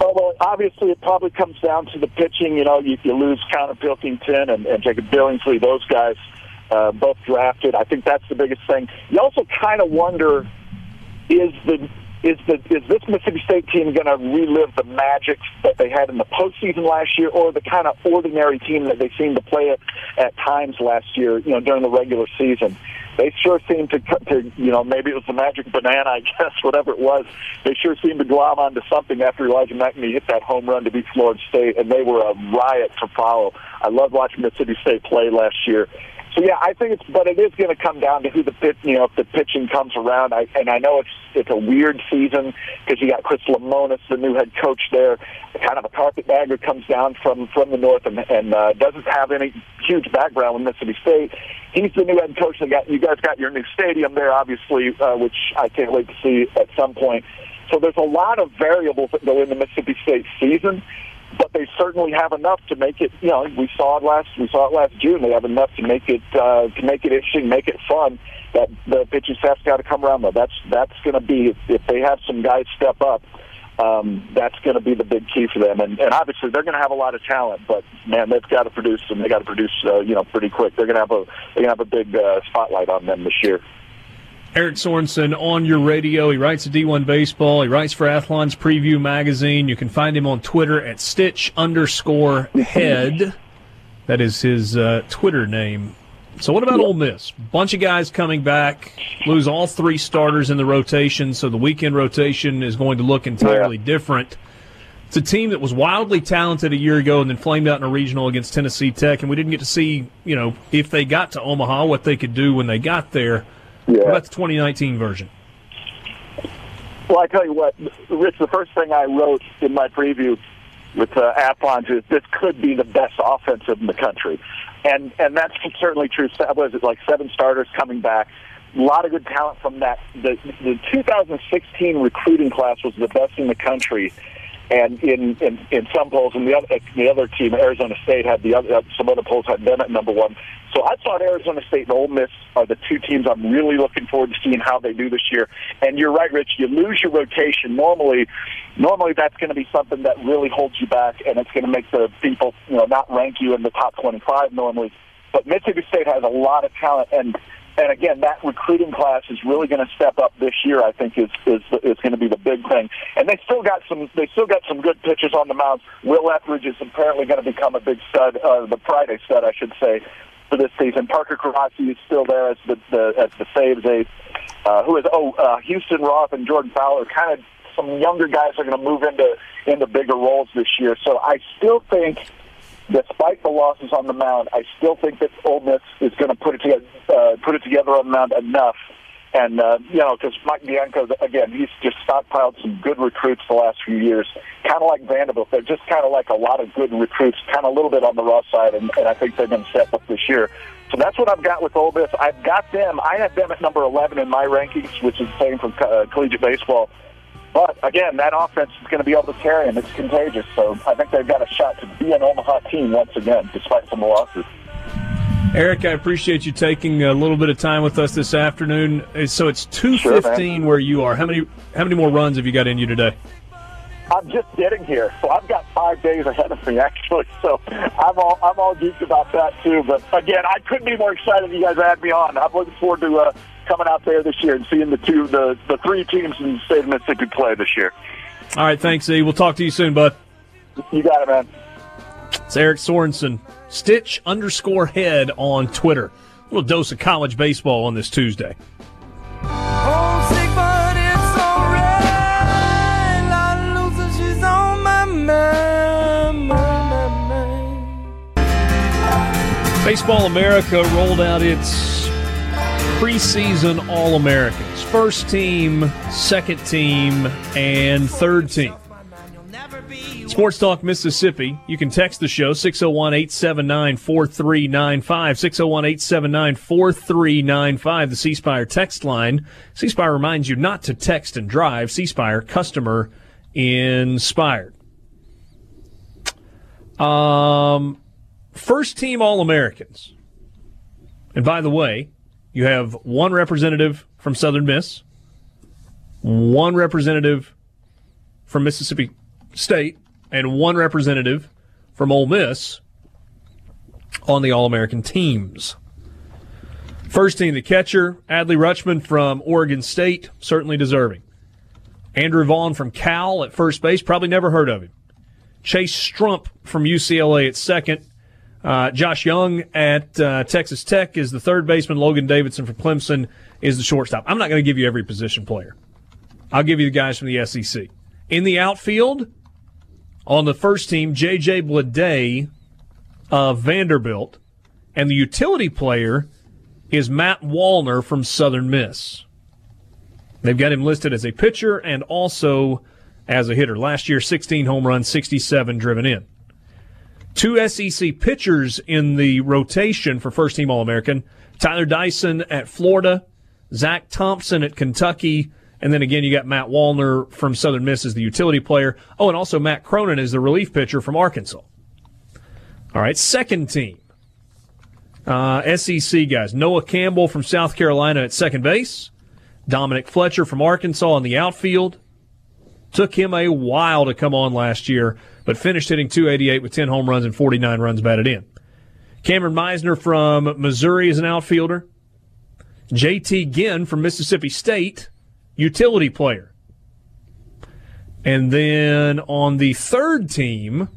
Oh, well, obviously, it probably comes down to the pitching. You know, you, you lose Connor Pilkington and, and Jacob Billingsley, those guys uh, both drafted. I think that's the biggest thing. You also kind of wonder is the is the is this Mississippi State team going to relive the magic that they had in the postseason last year, or the kind of ordinary team that they seemed to play at at times last year? You know, during the regular season, they sure seemed to to you know maybe it was the magic banana, I guess, whatever it was. They sure seemed to glom onto something after Elijah MacNamee hit that home run to beat Florida State, and they were a riot to follow. I loved watching Mississippi State play last year. So yeah, I think it's, but it is going to come down to who the pit, you know, if the pitching comes around. I, and I know it's it's a weird season because you got Chris Lemonis, the new head coach there, kind of a carpetbagger comes down from from the north and, and uh, doesn't have any huge background with Mississippi State. He's the new head coach. That got you guys got your new stadium there, obviously, uh, which I can't wait to see at some point. So there's a lot of variables that go into Mississippi State season but they certainly have enough to make it. You know, we saw it last we saw it last June. They have enough to make it uh, to make it interesting, make it fun. That the pitching staff's got to come around though. That's that's going to be if they have some guys step up. Um, that's going to be the big key for them, and, and obviously they're going to have a lot of talent. But man, they've got to produce, and they got to produce, uh, you know, pretty quick. They're going to have a they're going to have a big uh, spotlight on them this year. Eric Sorensen on your radio. He writes at D1 Baseball. He writes for Athlon's Preview magazine. You can find him on Twitter at Stitch underscore head. That is his uh, Twitter name. So what about Ole Miss? Bunch of guys coming back, lose all three starters in the rotation, so the weekend rotation is going to look entirely different. It's a team that was wildly talented a year ago and then flamed out in a regional against Tennessee Tech, and we didn't get to see, you know, if they got to Omaha, what they could do when they got there. What about the 2019 version? Well, I tell you what, Rich. The first thing I wrote in my preview with uh, Athlon is this could be the best offensive in the country, and and that's certainly true. Was it like seven starters coming back? A lot of good talent from that. The the 2016 recruiting class was the best in the country, and in in, in some polls, and the other the other team, Arizona State, had the other uh, some other polls had them at number one. So I thought Arizona State and Ole Miss are the two teams I'm really looking forward to seeing how they do this year. And you're right, Rich. You lose your rotation normally. Normally, that's going to be something that really holds you back, and it's going to make the people, you know, not rank you in the top 25 normally. But Mississippi State has a lot of talent, and and again, that recruiting class is really going to step up this year. I think is is is going to be the big thing. And they still got some they still got some good pitchers on the mound. Will Ethridge is apparently going to become a big stud, uh, the Friday stud, I should say, for this season. Parker Caracci is still there as the, the as the saves ace. Uh, who is oh uh, Houston Roth and Jordan Fowlkes kind of some younger guys are going to move into into bigger roles this year. So I still think despite the losses on the mound, I still think that Ole Miss is going to put it together, uh, put it together on the mound enough. And uh, you know, because Mike Bianco, again, he's just stockpiled some good recruits the last few years. Kind of like Vanderbilt, they're just kind of like a lot of good recruits, kind of a little bit on the raw side, and, and I think they're going to step up this year. So that's what I've got with Ole Miss. I've got them. I have them at number 11 in my rankings, which is the same for uh, collegiate baseball. But again, that offense is going to be able to carry them. It's contagious. So I think they've got a shot to be an Omaha team once again, despite some losses. Eric, I appreciate you taking a little bit of time with us this afternoon. So it's two fifteen Sure, where you are. How many how many more runs have you got in you today? I'm just getting here, so I've got five days ahead of me actually. So I'm all I'm all geeked about that too. But again, I couldn't be more excited you guys had me on. I'm looking forward to uh, coming out there this year and seeing the two the the three teams in the state of Mississippi play this year. All right, thanks, E. We'll talk to you soon, bud. You got it, man. It's Eric Sorensen, Stitch underscore head on Twitter. A little dose of college baseball on this Tuesday. Mind. Baseball America rolled out its preseason All Americans. First team, second team, and third team. Sports Talk Mississippi. You can text the show 601 879 4395. 601 879 4395. The C Spire text line. C Spire reminds you not to text and drive. C Spire, customer inspired. Um, first team All Americans. And by the way, you have one representative from Southern Miss, one representative from Mississippi State, and one representative from Ole Miss on the All American teams. First team, the catcher, Adley Rutschman from Oregon State, certainly deserving. Andrew Vaughn from Cal at first base, probably never heard of him. Chase Strumpf from UCLA at second. Uh, Josh Jung at uh, Texas Tech is the third baseman. Logan Davidson from Clemson is the shortstop. I'm not going to give you every position player. I'll give you the guys from the SEC. In the outfield, on the first team, J.J. Bleday of Vanderbilt. And the utility player is Matt Wallner from Southern Miss. They've got him listed as a pitcher and also as a hitter. Last year, 16 home runs, 67 driven in. Two SEC pitchers in the rotation for first team All American Tyler Dyson at Florida, Zach Thompson at Kentucky, and then again, you got Matt Wallner from Southern Miss as the utility player. Oh, and also Matt Cronin is the relief pitcher from Arkansas. All right, second team. Uh, SEC guys. Noah Campbell from South Carolina at second base. Dominic Fletcher from Arkansas in the outfield. Took him a while to come on last year, but finished hitting 288 with 10 home runs and 49 runs batted in. Cameron Misner from Missouri is an outfielder. JT Ginn from Mississippi State, utility player. And then on the third team,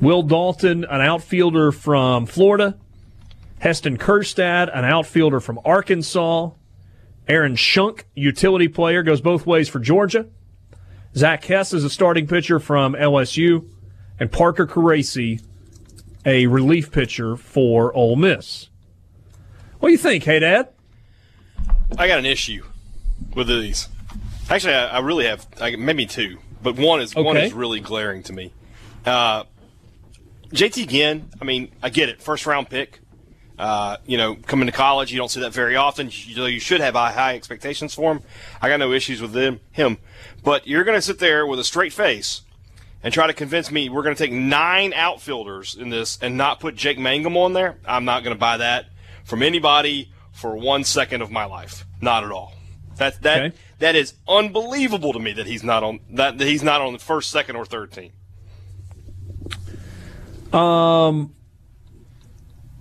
Will Dalton, an outfielder from Florida. Heston Kjerstad, an outfielder from Arkansas. Aaron Schunk, utility player, goes both ways for Georgia. Zach Hess is a starting pitcher from LSU. And Parker Caracci, a relief pitcher for Ole Miss. What do you think, hey Dad? I got an issue with these. Actually, I, I really have I, maybe two, but one is one is really glaring to me. Uh, JT Ginn, I mean, I get it, first round pick. Uh, you know, coming to college, you don't see that very often. You, you should have high, high expectations for him. I got no issues with them, him, but you're going to sit there with a straight face and try to convince me we're going to take nine outfielders in this and not put Jake Mangum on there. I'm not going to buy that from anybody for one second of my life. Not at all. That that Okay. that is unbelievable to me that he's not on that, that he's not on the first, second, or third team. Um,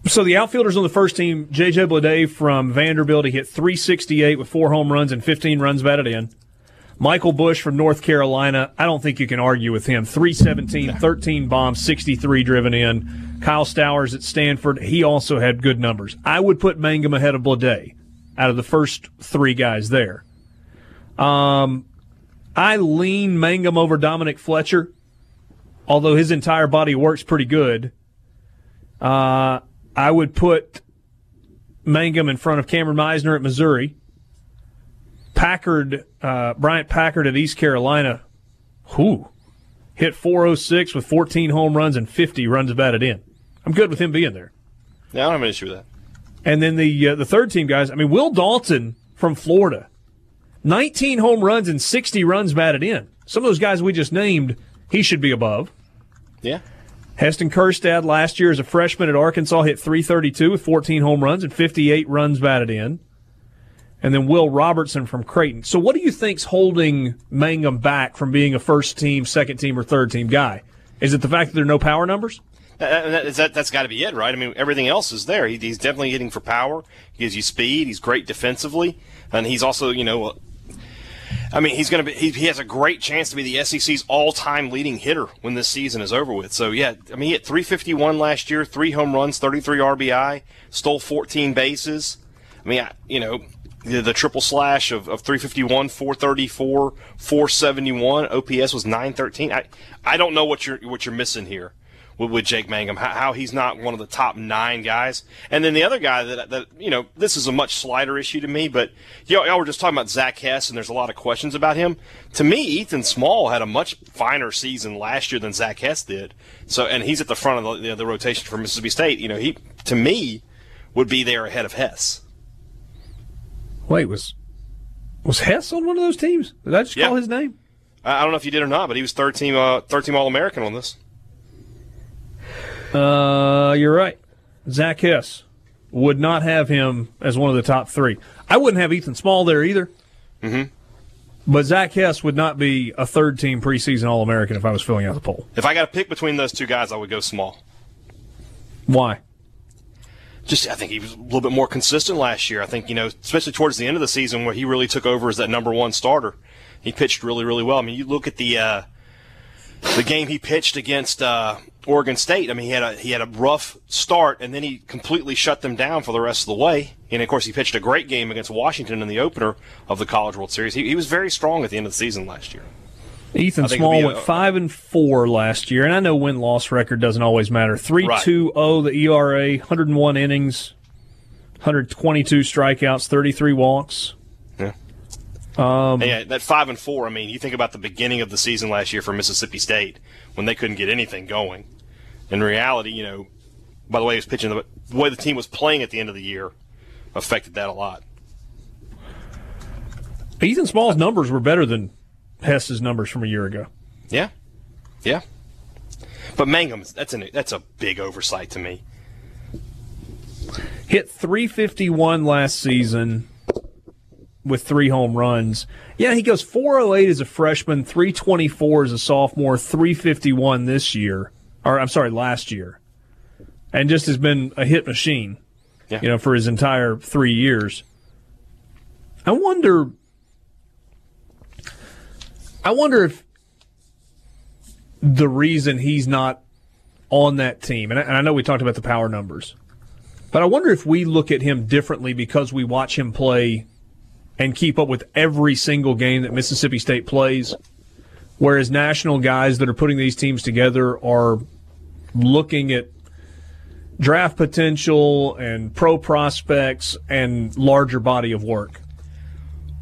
so the outfielders on the first team, J.J. Bleday from Vanderbilt, he hit 368 with four home runs and 15 runs batted in. Michael Busch from North Carolina, I don't think you can argue with him. 317, 13 bombs, 63 driven in. Kyle Stowers at Stanford, he also had good numbers. I would put Mangum ahead of Bleday out of the first three guys there. Um, I lean Mangum over Dominic Fletcher although his entire body work's pretty good, uh, I would put Mangum in front of Cameron Misner at Missouri. Packard, uh, Bryant Packard at East Carolina, who hit 406 with 14 home runs and 50 runs batted in. I'm good with him being there. Yeah, I don't have an issue with that. And then the uh, the third team guys, I mean, Will Dalton from Florida, 19 home runs and 60 runs batted in. Some of those guys we just named, he should be above. Yeah. Heston Kjerstad last year as a freshman at Arkansas hit 332 with 14 home runs and 58 runs batted in. And then Will Robertson from Creighton. So what do you think's holding Mangum back from being a first team, second team, or third team guy? Is it the fact that there are no power numbers? That, that, that, that's got to be it, right? I mean, everything else is there. He, he's definitely hitting for power. He gives you speed. He's great defensively, and he's also, you know, I mean, he's going to be. He, he, has a great chance to be the SEC's all-time leading hitter when this season is over with. So yeah, I mean, he hit 351 last year, three home runs, 33 RBI, stole 14 bases. I mean, I, you know, the, the, triple slash of, of 351, 434, 471. OPS was 913. I I don't know what you're what you're missing here with, with Jake Mangum, how, how, he's not one of the top nine guys. And then the other guy that, that you know, this is a much slighter issue to me, but y'all, y'all were just talking about Zach Hess, and there's a lot of questions about him. To me, Ethan Small had a much finer season last year than Zach Hess did. So, and he's at the front of the, the, the rotation for Mississippi State. You know, he, to me, would be there ahead of Hess. Wait, was was Hess on one of those teams? Did I just yeah. call his name? I don't know if you did or not, but he was third team, uh, third team All American on this. Uh, you're right. Zach Hess would not have him as one of the top three. I wouldn't have Ethan Small there either. Mm-hmm. But Zach Hess would not be a third team preseason All American if I was filling out the poll. If I got to pick between those two guys, I would go Small. Why? Just, I think he was a little bit more consistent last year. I think, you know, especially towards the end of the season where he really took over as that number one starter. He pitched really, really well. I mean, you look at the, uh, the game he pitched against uh, Oregon State. I mean, he had a he had a rough start, and then he completely shut them down for the rest of the way. And of course, he pitched a great game against Washington in the opener of the College World Series. He, he was very strong at the end of the season last year. Ethan Small went five and four last year, and I know win loss record doesn't always matter. Three two zero the ERA, 101 innings, 122 strikeouts, 33 walks. Um, yeah, that five and four. I mean, you think about the beginning of the season last year for Mississippi State when they couldn't get anything going. In reality, you know, by the way he was pitching, the, the way the team was playing at the end of the year affected that a lot. Ethan Small's numbers were better than Hess's numbers from a year ago. Yeah, yeah. But Mangum, that's an that's a big oversight to me. Hit 351 last season with three home runs. Yeah, he goes 408 as a freshman, 324 as a sophomore, 351 this year. Or I'm sorry, last year. And just has been a hit machine. Yeah. You know, for his entire 3 years. I wonder I wonder if the reason he's not on that team, and I know we talked about the power numbers, but I wonder if we look at him differently because we watch him play and keep up with every single game that Mississippi State plays. Whereas national guys that are putting these teams together are looking at draft potential and pro prospects and larger body of work.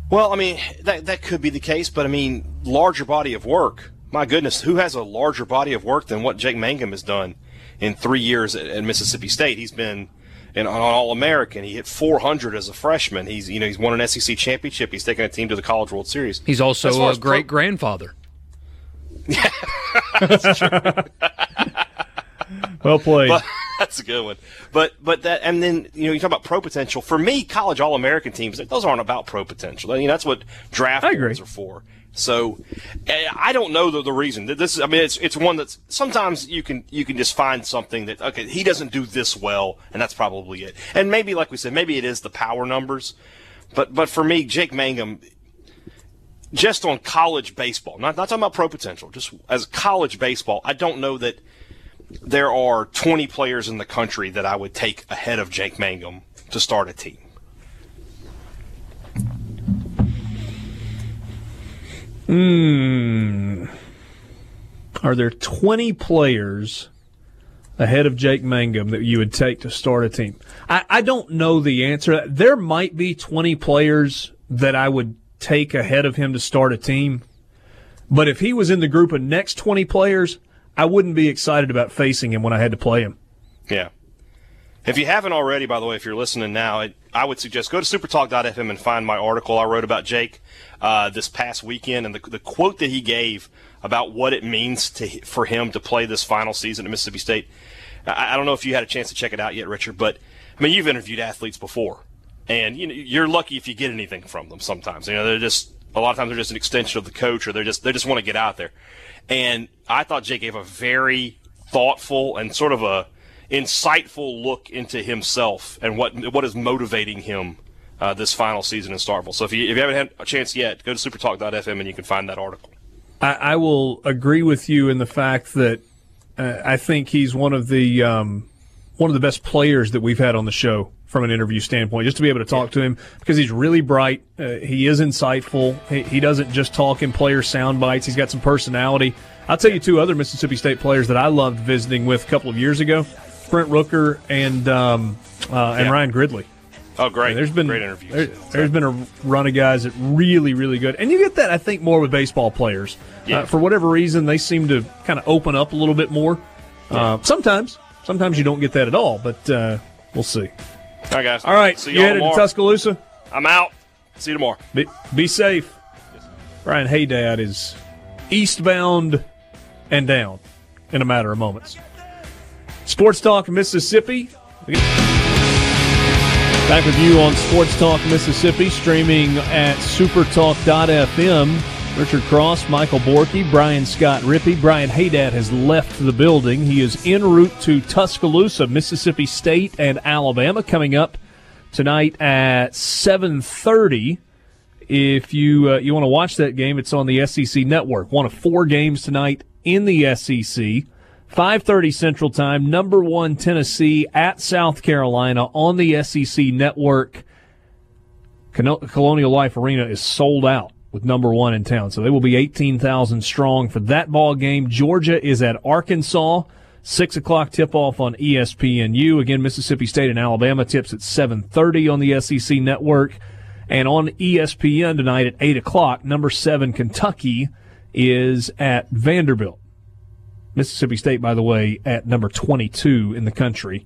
Well, I mean, that, that could be the case, but I mean, larger body of work. My goodness, who has a larger body of work than what Jake Mangum has done in three years at, at Mississippi State? He's been and on All American. He hit 400 as a freshman. He's you know he's won an SEC championship. He's taken a team to the College World Series. He's also a great pro- grandfather. Yeah, that's true. well played. But, that's a good one. But but that and then you know you talk about pro potential. For me, college All American teams those aren't about pro potential. I mean that's what draft boards are for. So eh, I don't know the, the reason. This I mean it's it's one that's sometimes you can you can just find something that okay he doesn't do this well and that's probably it. And maybe like we said maybe it is the power numbers. But but for me Jake Mangum just on college baseball, not not talking about pro potential, just as college baseball, I don't know that there are 20 players in the country that I would take ahead of Jake Mangum to start a team. Hmm. Are there 20 players ahead of Jake Mangum that you would take to start a team? I, I don't know the answer. There might be 20 players that I would take ahead of him to start a team. But if he was in the group of next 20 players, I wouldn't be excited about facing him when I had to play him. Yeah. If you haven't already, by the way, if you're listening now, I, I would suggest go to supertalk.fm and find my article I wrote about Jake uh, this past weekend and the, the quote that he gave about what it means to for him to play this final season at Mississippi State. I, I don't know if you had a chance to check it out yet, Richard, but I mean, you've interviewed athletes before, and you know, you're lucky if you get anything from them. Sometimes, you know, they're just a lot of times they're just an extension of the coach, or they're just they just want to get out there. And I thought Jake gave a very thoughtful and sort of a insightful look into himself and what what is motivating him uh, this final season in Starkville. So if you, if you haven't had a chance yet, go to supertalk.fm and you can find that article. I, I will agree with you in the fact that uh, I think he's one of the um, one of the best players that we've had on the show from an interview standpoint. Just to be able to talk to him because he's really bright. Uh, he is insightful. He, he doesn't just talk in player sound bites. He's got some personality. I'll tell you two other Mississippi State players that I loved visiting with a couple of years ago: Brent Rooker and um, uh, and Yeah. Ryan Gridley. Oh, great! There's been great interviews. there, has been a run of guys that really, really good, and you get that I think more with baseball players. Yeah. Uh, for whatever reason, they seem to kind of open up a little bit more. Uh, sometimes, sometimes you don't get that at all, but uh, we'll see. All right, guys. All right, See you headed to. Tuscaloosa. I'm out. See you tomorrow. Be, be safe. Ryan Haydad is eastbound and down in a matter of moments. Sports Talk Mississippi. Back with you on Sports Talk Mississippi, streaming at supertalk.fm. Richard Cross, Michael Borky, Brian Scott Rippey. Brian Haydad has left the building. He is en route to Tuscaloosa, Mississippi State and Alabama coming up tonight at 7:30. If you uh, you want to watch that game, it's on the SEC network. One of four games tonight in the SEC. 5:30 Central Time. Number 1 Tennessee at South Carolina on the SEC network. Colonial Life Arena is sold out with number 1 in town. So they will be 18,000 strong for that ball game. Georgia is at Arkansas. 6 o'clock tip-off on E ESPNU. Again, Mississippi State and Alabama tips at 7.30 on the SEC network. And on ESPN tonight at 8 o'clock, number 7 Kentucky is at Vanderbilt. Mississippi State, by the way, at number 22 in the country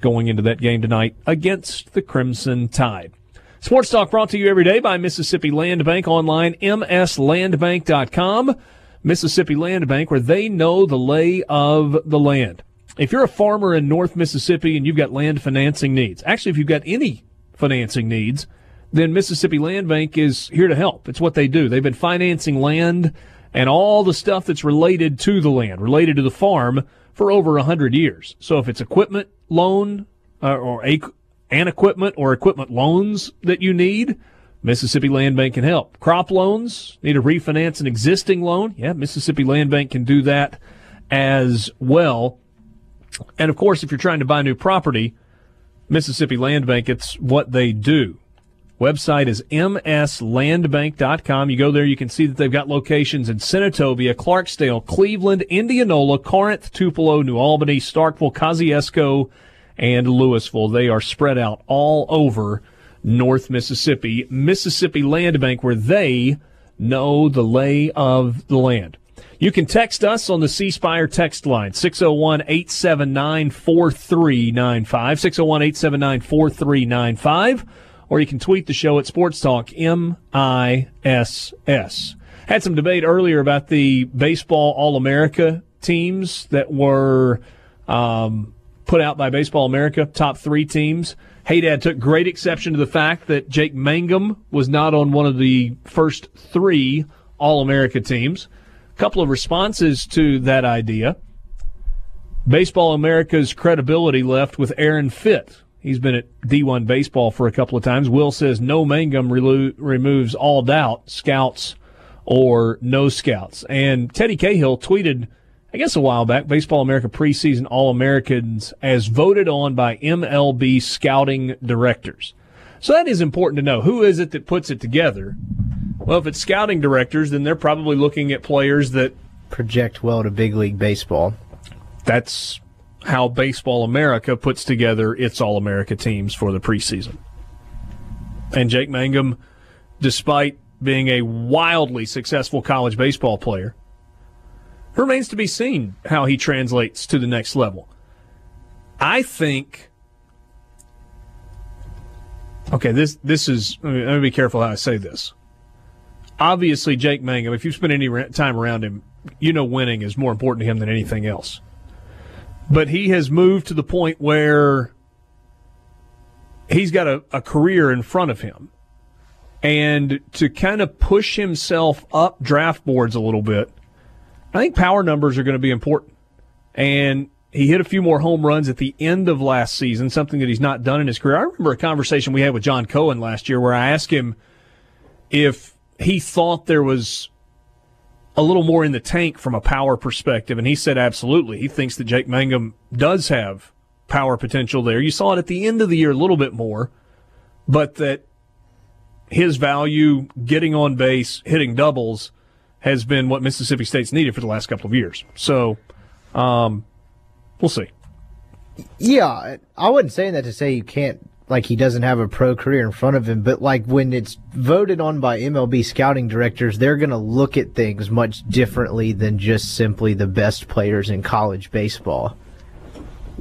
going into that game tonight against the Crimson Tide. Sports Talk brought to you every day by Mississippi Land Bank online, mslandbank.com. Mississippi Land Bank, where they know the lay of the land. If you're a farmer in North Mississippi and you've got land financing needs, actually, if you've got any financing needs, then Mississippi Land Bank is here to help. It's what they do. They've been financing land and all the stuff that's related to the land, related to the farm for over a hundred years. So if it's equipment loan uh, or an equipment or equipment loans that you need, Mississippi Land Bank can help. Crop loans, need to refinance an existing loan? Yeah, Mississippi Land Bank can do that as well. And of course, if you're trying to buy new property, Mississippi Land Bank, it's what they do. Website is mslandbank.com. You go there, you can see that they've got locations in Senatobia, Clarksdale, Cleveland, Indianola, Corinth, Tupelo, New Albany, Starkville, Kosciusko, and Louisville. They are spread out all over North Mississippi. Mississippi Land Bank, where they know the lay of the land. You can text us on the C Spire text line, 601 879 4395. 601 879 4395. Or you can tweet the show at Sports Talk M I S S. Had some debate earlier about the baseball All America teams that were um, put out by Baseball America, top three teams. Haydad took great exception to the fact that Jake Mangum was not on one of the first three All America teams. A couple of responses to that idea. Baseball America's credibility left with Aaron Fitt. He's been at D1 baseball for a couple of times. Will says no Mangum relo- removes all doubt, scouts or no scouts. And Teddy Cahill tweeted, I guess a while back, Baseball America preseason All Americans as voted on by MLB scouting directors. So that is important to know. Who is it that puts it together? Well, if it's scouting directors, then they're probably looking at players that Project well to big league baseball. that's how Baseball America puts together its All America teams for the preseason. And Jake Mangum, despite being a wildly successful college baseball player, remains to be seen how he translates to the next level. I think Okay, this this is. Let me, be careful how I say this. Obviously, Jake Mangum. If you've spent any time around him, you know winning is more important to him than anything else. But he has moved to the point where he's got a, a career in front of him, and to kind of push himself up draft boards a little bit, I think power numbers are going to be important. And he hit a few more home runs at the end of last season, something that he's not done in his career. I remember a conversation we had with John Cohen last year where I asked him if he thought there was a little more in the tank from a power perspective, and he said absolutely. He thinks that Jake Mangum does have power potential there. You saw it at the end of the year a little bit more, but that his value getting on base, hitting doubles, has been what Mississippi State's needed for the last couple of years. So, um, we'll see. Yeah, I wasn't saying that to say you can't like he doesn't have a pro career in front of him, but like when it's voted on by MLB scouting directors, they're going to look at things much differently than just simply the best players in college baseball.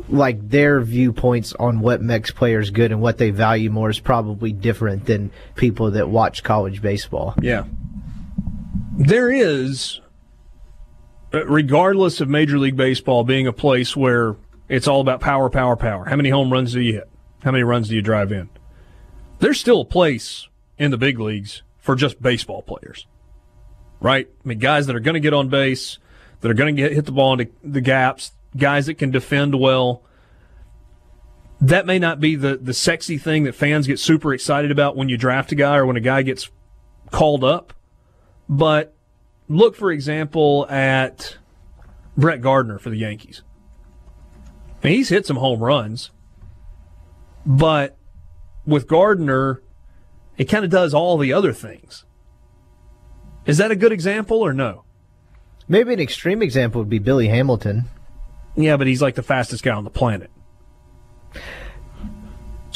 Like their viewpoints on what makes players good and what they value more is probably different than people that watch college baseball. Yeah. There is, uh, regardless of Major League Baseball being a place where it's all about power, power, power. How many home runs do you hit? How many runs do you drive in? There's still a place in the big leagues for just baseball players, right? I mean, guys that are going to get on base, that are going to get hit the ball into the gaps, guys that can defend well. That may not be the the sexy thing that fans get super excited about when you draft a guy or when a guy gets called up. But look, for example, at Brett Gardner for the Yankees. And he's hit some home runs, but with Gardner, it kind of does all the other things. Is that a good example or no? Maybe an extreme example would be Billy Hamilton. Yeah, but he's like the fastest guy on the planet.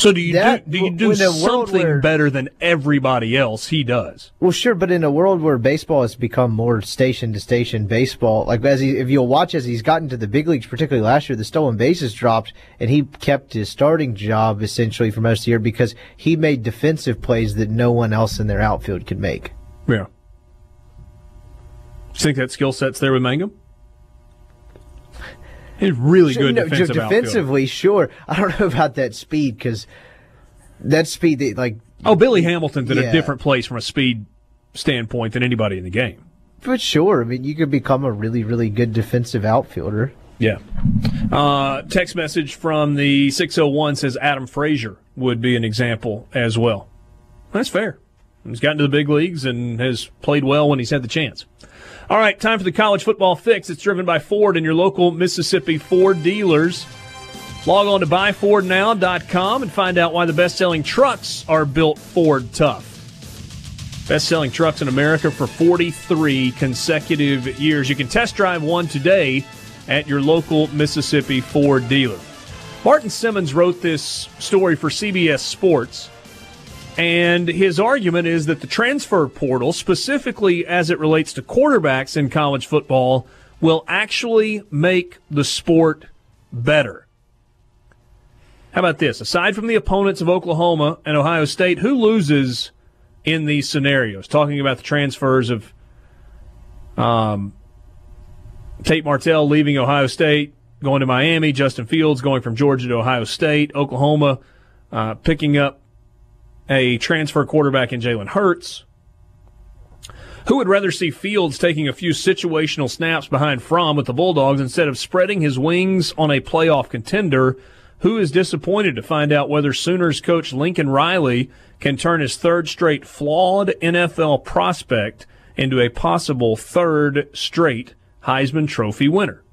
So do you That- do, do you do in a world something where- better than everybody else? He does. Well, sure, but in a world where baseball has become more station to station baseball, like as he, if you'll watch as he's gotten to the big leagues, particularly last year, the stolen bases dropped, and he kept his starting job essentially for most of the year because he made defensive plays that no one else in their outfield could make. Yeah. You think that skill set's there with Mangum? He's really good No, defensive de- outfielder. defensively, sure. I don't know about that speed because that speed, that, like, Oh, Billy Hamilton's in a different place from a speed standpoint than anybody in the game. but sure. I mean, you could become a really, really good defensive outfielder. Yeah. Uh, text message from the 601 says Adam Frazier would be an example as well. That's fair. He's gotten to the big leagues and has played well when he's had the chance. All right, time for the college football fix. It's driven by Ford and your local Mississippi Ford dealers. Log on to buyfordnow.com and find out why the best selling trucks are built Ford tough. Best selling trucks in America for 43 consecutive years. You can test drive one today at your local Mississippi Ford dealer. Barton Simmons wrote this story for CBS Sports, and his argument is that the transfer portal, specifically as it relates to quarterbacks in college football, will actually make the sport better. How about this? Aside from the opponents of Oklahoma and Ohio State, who loses in these scenarios? Talking about the transfers of um, Tate Martell leaving Ohio State, going to Miami, Justin Fields going from Georgia to Ohio State, Oklahoma uh, picking up a transfer quarterback in Jalen Hurts. Who would rather see Fields taking a few situational snaps behind Fromm with the Bulldogs instead of spreading his wings on a playoff contender? Who is disappointed to find out whether Sooners coach Lincoln Riley can turn his third straight flawed NFL prospect into a possible third straight Heisman Trophy winner?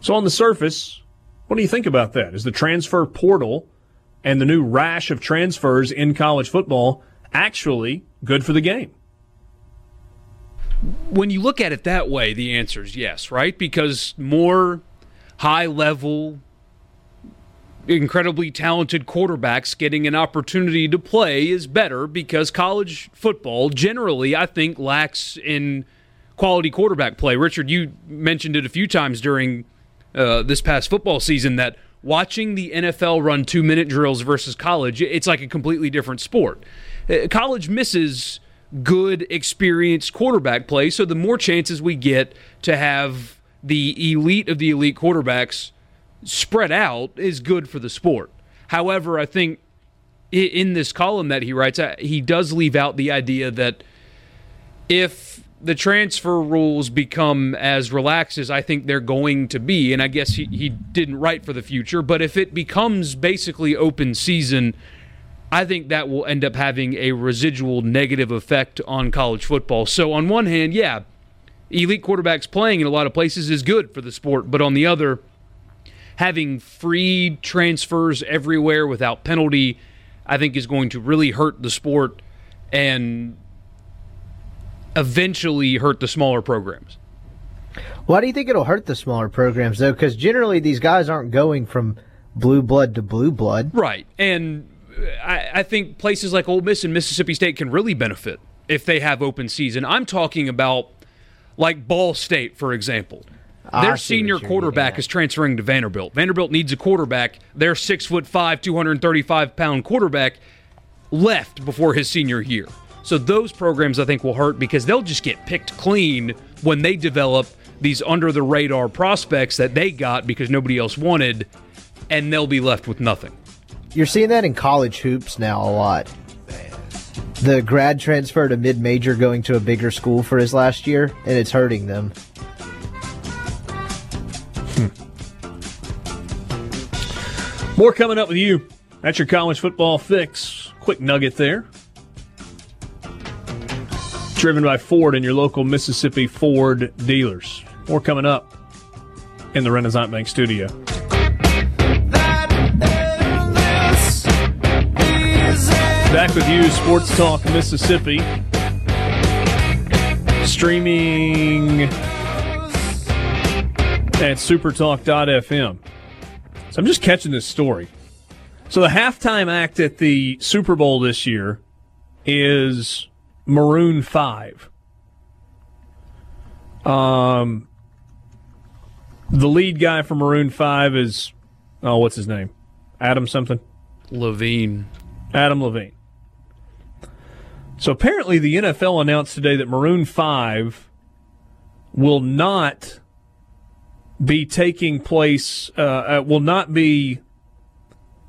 So, on the surface, what do you think about that? Is the transfer portal and the new rash of transfers in college football actually good for the game? when you look at it that way, the answer is yes, right? Because more high level, incredibly talented quarterbacks getting an opportunity to play is better because college football generally, I think, lacks in quality quarterback play. Richard, you mentioned it a few times during uh, this past football season that watching the NFL run two minute drills versus college, it's like a completely different sport. Uh, College misses good, experienced quarterback play, so the more chances we get to have the elite of the elite quarterbacks spread out is good for the sport. However, I think in this column that he writes, he does leave out the idea that if the transfer rules become as relaxed as I think they're going to be, and I guess he, he didn't write for the future, but if it becomes basically open season, I think that will end up having a residual negative effect on college football. So, on one hand, yeah, elite quarterbacks playing in a lot of places is good for the sport, but on the other, having free transfers everywhere without penalty, I think is going to really hurt the sport and eventually hurt the smaller programs. Why do you think it'll hurt the smaller programs though? Because generally these guys aren't going from blue blood to blue blood. Right. And uh, I, I think places like Ole Miss and Mississippi State can really benefit if they have open season. I'm talking about like Ball State, for example. I Their senior quarterback is transferring to Vanderbilt. Vanderbilt needs a quarterback. Their six foot five, 235 pound quarterback left before his senior year. So those programs I think will hurt because they'll just get picked clean when they develop these under the radar prospects that they got because nobody else wanted, and they'll be left with nothing. You're seeing that in college hoops now a lot. The grad transfer to mid major going to a bigger school for his last year, and it's hurting them. Hmm. More coming up with you. That's your college football fix. Quick nugget there. Driven by Ford and your local Mississippi Ford dealers. More coming up in the Renaissance Bank studio. Back with you, Sports Talk Mississippi. Streaming at supertalk.fm. So I'm just catching this story. So the halftime act at the Super Bowl this year is Maroon 5. Um the lead guy for Maroon 5 is oh what's his name? Adam something? Levine. Adam Levine. So apparently, the NFL announced today that Maroon 5 will not be taking place, uh, uh, will not be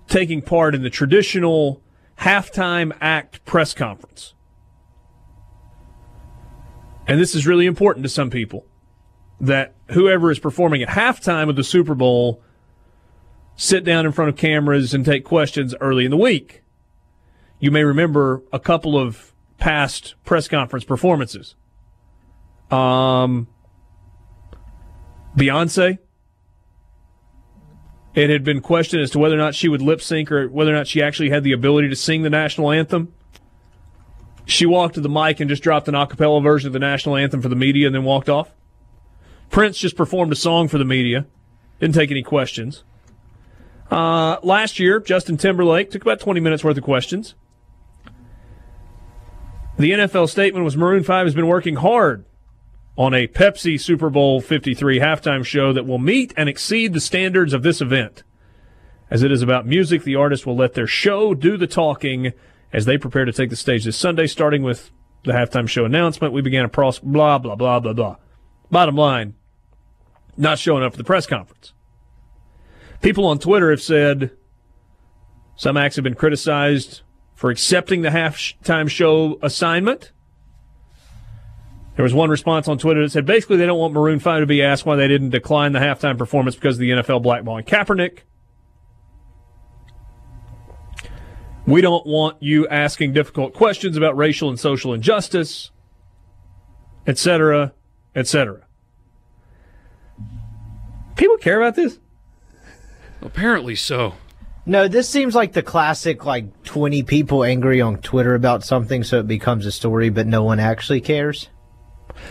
taking part in the traditional halftime act press conference. And this is really important to some people that whoever is performing at halftime of the Super Bowl sit down in front of cameras and take questions early in the week you may remember a couple of past press conference performances. Um, Beyonce. It had been questioned as to whether or not she would lip sync or whether or not she actually had the ability to sing the national anthem. She walked to the mic and just dropped an a cappella version of the national anthem for the media and then walked off. Prince just performed a song for the media, didn't take any questions. Uh, last year, Justin Timberlake took about 20 minutes worth of questions. The NFL statement was Maroon 5 has been working hard on a Pepsi Super Bowl 53 halftime show that will meet and exceed the standards of this event. As it is about music, the artists will let their show do the talking as they prepare to take the stage this Sunday, starting with the halftime show announcement. We began a process, blah, blah, blah, blah, blah. Bottom line, not showing up for the press conference. People on Twitter have said some acts have been criticized for accepting the halftime show assignment. There was one response on Twitter that said basically they don't want Maroon 5 to be asked why they didn't decline the halftime performance because of the NFL blackballing Kaepernick. We don't want you asking difficult questions about racial and social injustice, etc., etc. People care about this? Apparently so. No, this seems like the classic like 20 people angry on Twitter about something so it becomes a story but no one actually cares.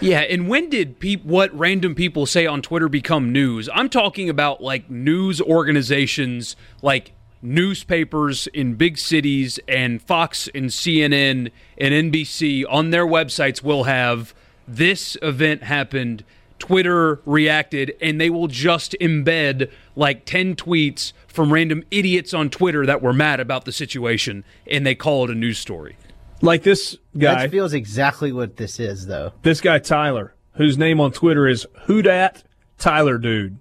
Yeah, and when did pe- what random people say on Twitter become news? I'm talking about like news organizations like newspapers in big cities and Fox and CNN and NBC on their websites will have this event happened Twitter reacted, and they will just embed like 10 tweets from random idiots on Twitter that were mad about the situation, and they call it a news story. Like this guy, That feels exactly what this is, though. this guy Tyler, whose name on Twitter is Whodat Tyler Dude.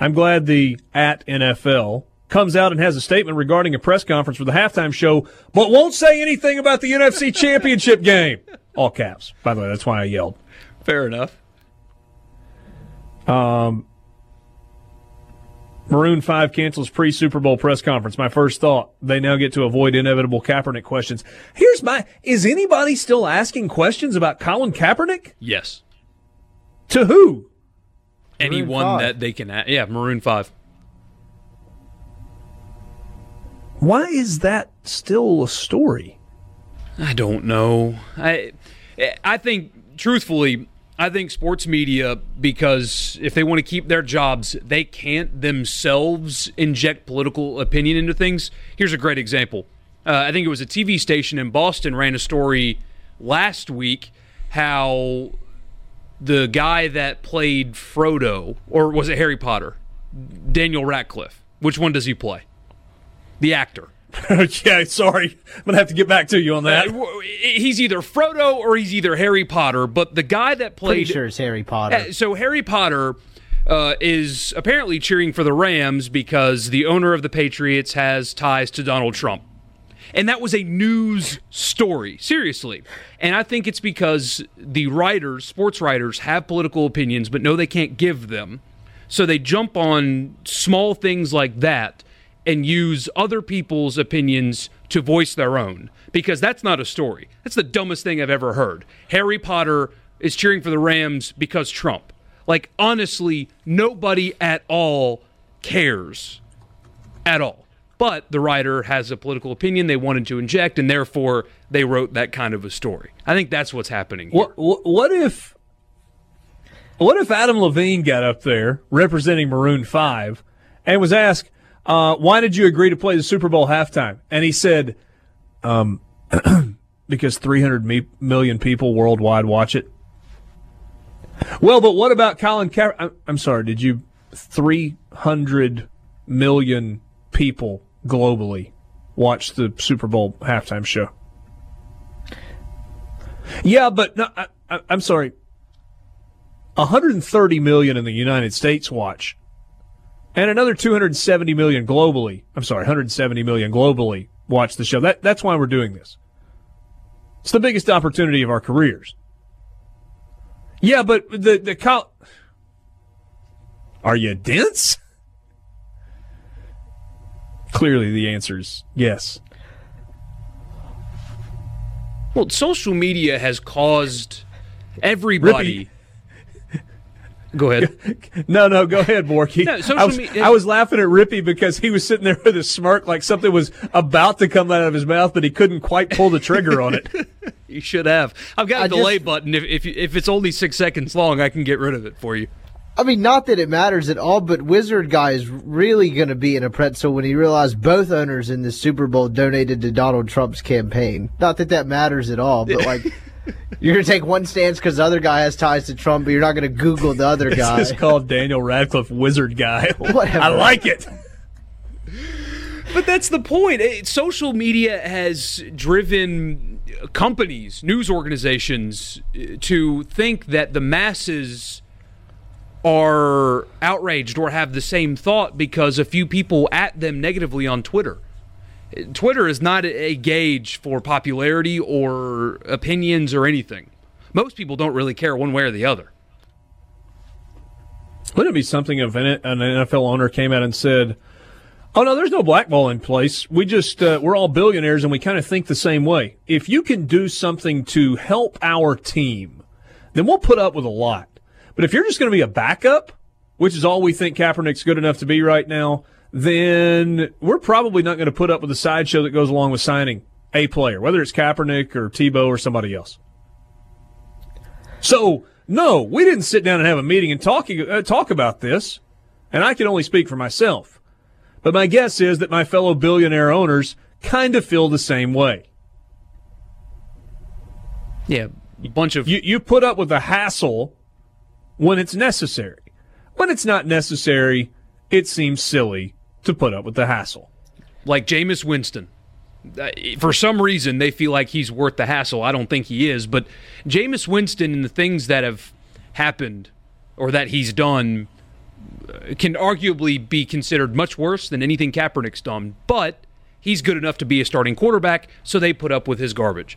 I'm glad the at NFL comes out and has a statement regarding a press conference for the halftime show, but won't say anything about the NFC Championship game. All caps. By the way, that's why I yelled. Fair enough. Um, Maroon 5 cancels pre Super Bowl press conference. My first thought, they now get to avoid inevitable Kaepernick questions. Here's my Is anybody still asking questions about Colin Kaepernick? Yes. To who? Anyone five. that they can, a- yeah, Maroon 5. Why is that still a story? I don't know. I I think truthfully, I think sports media because if they want to keep their jobs, they can't themselves inject political opinion into things. Here's a great example. Uh, I think it was a TV station in Boston ran a story last week how the guy that played Frodo or was it Harry Potter? Daniel Radcliffe. Which one does he play? The actor. yeah, sorry. I'm going to have to get back to you on that. Uh, he's either Frodo or he's either Harry Potter. But the guy that Pretty sure it's Harry Potter. Uh, so Harry Potter uh, is apparently cheering for the Rams because the owner of the Patriots has ties to Donald Trump. And that was a news story, seriously. And I think it's because the writers, sports writers, have political opinions, but know they can't give them. So they jump on small things like that and use other people's opinions to voice their own because that's not a story. That's the dumbest thing I've ever heard. Harry Potter is cheering for the Rams because Trump. Like, honestly, nobody at all cares at all. But the writer has a political opinion they wanted to inject, and therefore they wrote that kind of a story. I think that's what's happening. What, what, if what if Adam Levine got up there representing Maroon 5 and was asked, uh, why did you agree to play the Super Bowl halftime? And he said, um, because 300 me- million people worldwide watch it. Well, but what about Colin Kaepernick? I'm, sorry, did you 300 million people globally watch the Super Bowl halftime show? Yeah, but no, I, I, I'm sorry. 130 million in the United States watch, and another 270 million globally. I'm sorry, 170 million globally watch the show. That that's why we're doing this. It's the biggest opportunity of our careers. Yeah, but the the col- Are you dense? Clearly, the answer is yes. Well, social media has caused everybody. Go ahead. No, no, go ahead, Borky. No, social I, was, media- I was laughing at Rippey because he was sitting there with a smirk like something was about to come out of his mouth, but he couldn't quite pull the trigger on it. You should have. I've got a I delay just- button. If, if if it's only six seconds long, I can get rid of it for you. I mean, not that it matters at all, but Wizard Guy is really going to be in a pretzel when he realized both owners in the Super Bowl donated to Donald Trump's campaign. Not that that matters at all, but like, you're going to take one stance because the other guy has ties to Trump, but you're not going to Google the other guy. This is called Daniel Radcliffe Wizard Guy. Whatever. I like it. But that's the point. It, social media has driven companies, news organizations, uh, to think that the masses are outraged or have the same thought because a few people at them negatively on Twitter. Twitter is not a gauge for popularity or opinions or anything. Most people don't really care one way or the other. Wouldn't it be something if an an NFL owner came out and said, "Oh no, there's no blackball in place. We just uh, we're all billionaires and we kind of think the same way. If you can do something to help our team, then we'll put up with a lot. But if you're just going to be a backup, which is all we think Kaepernick's good enough to be right now, then we're probably not going to put up with the sideshow that goes along with signing a player, whether it's Kaepernick or Tebow or somebody else." So, no, we didn't sit down and have a meeting and talk, uh, talk about this, and I can only speak for myself. But my guess is that my fellow billionaire owners kind of feel the same way. Yeah, a bunch of You, you put up with the hassle when it's necessary. When it's not necessary, it seems silly to put up with the hassle. like Jameis Winston. Uh, For some reason, they feel like he's worth the hassle. I don't think he is, but Jameis Winston and the things that have happened or that he's done uh, can arguably be considered much worse than anything Kaepernick's done. But he's good enough to be a starting quarterback, so they put up with his garbage.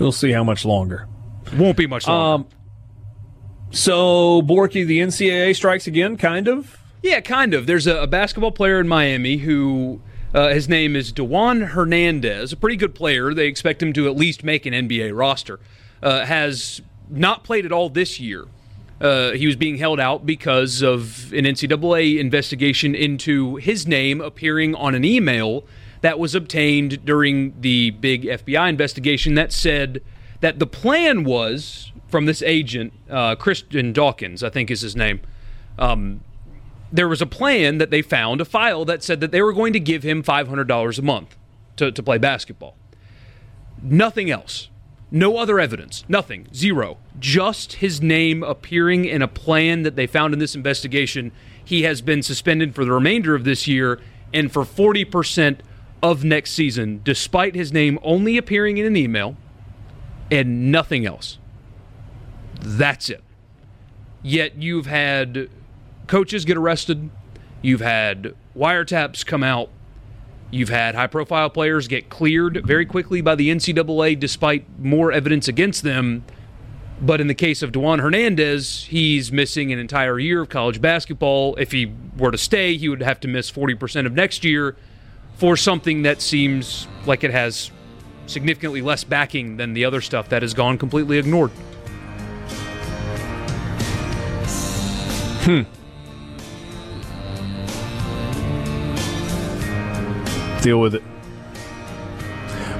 We'll see how much longer. Won't be much longer. Um, so Borky, the NCAA strikes again, kind of. Yeah, kind of. There's a, a basketball player in Miami who uh, his name is Dewan Hernandez, a pretty good player. They expect him to at least make an NBA roster. Uh, has not played at all this year. Uh, he was being held out because of an NCAA investigation into his name appearing on an email that was obtained during the big FBI investigation that said that the plan was from this agent, uh, Christian Dawkins, I think is his name. Um, there was a plan that they found, a file that said that they were going to give him $500 a month to, to play basketball. Nothing else. No other evidence. Nothing. Zero. Just his name appearing in a plan that they found in this investigation. He has been suspended for the remainder of this year and for 40% of next season, despite his name only appearing in an email and nothing else. That's it. Yet you've had coaches get arrested, you've had wiretaps come out, you've had high profile players get cleared very quickly by the NCAA despite more evidence against them. But in the case of Dewan Hernandez, he's missing an entire year of college basketball. If he were to stay, he would have to miss 40% of next year for something that seems like it has significantly less backing than the other stuff that has gone completely ignored. Hmm. Deal with it.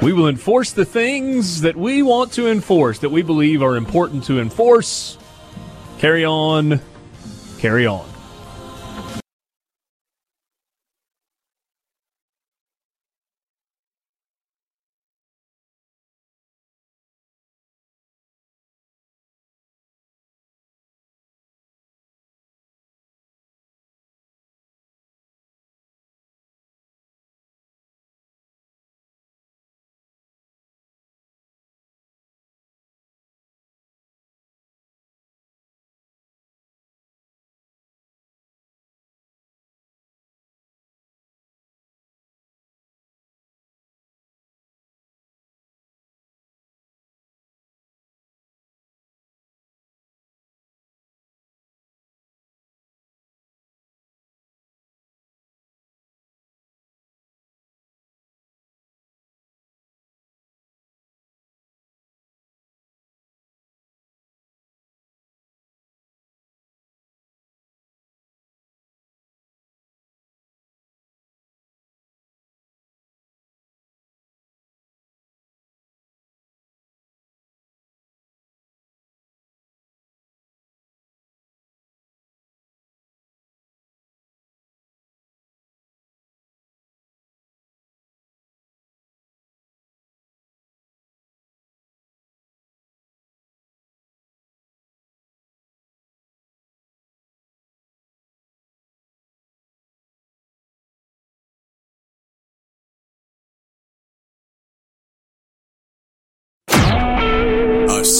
We will enforce the things that we want to enforce, that we believe are important to enforce. Carry on. Carry on.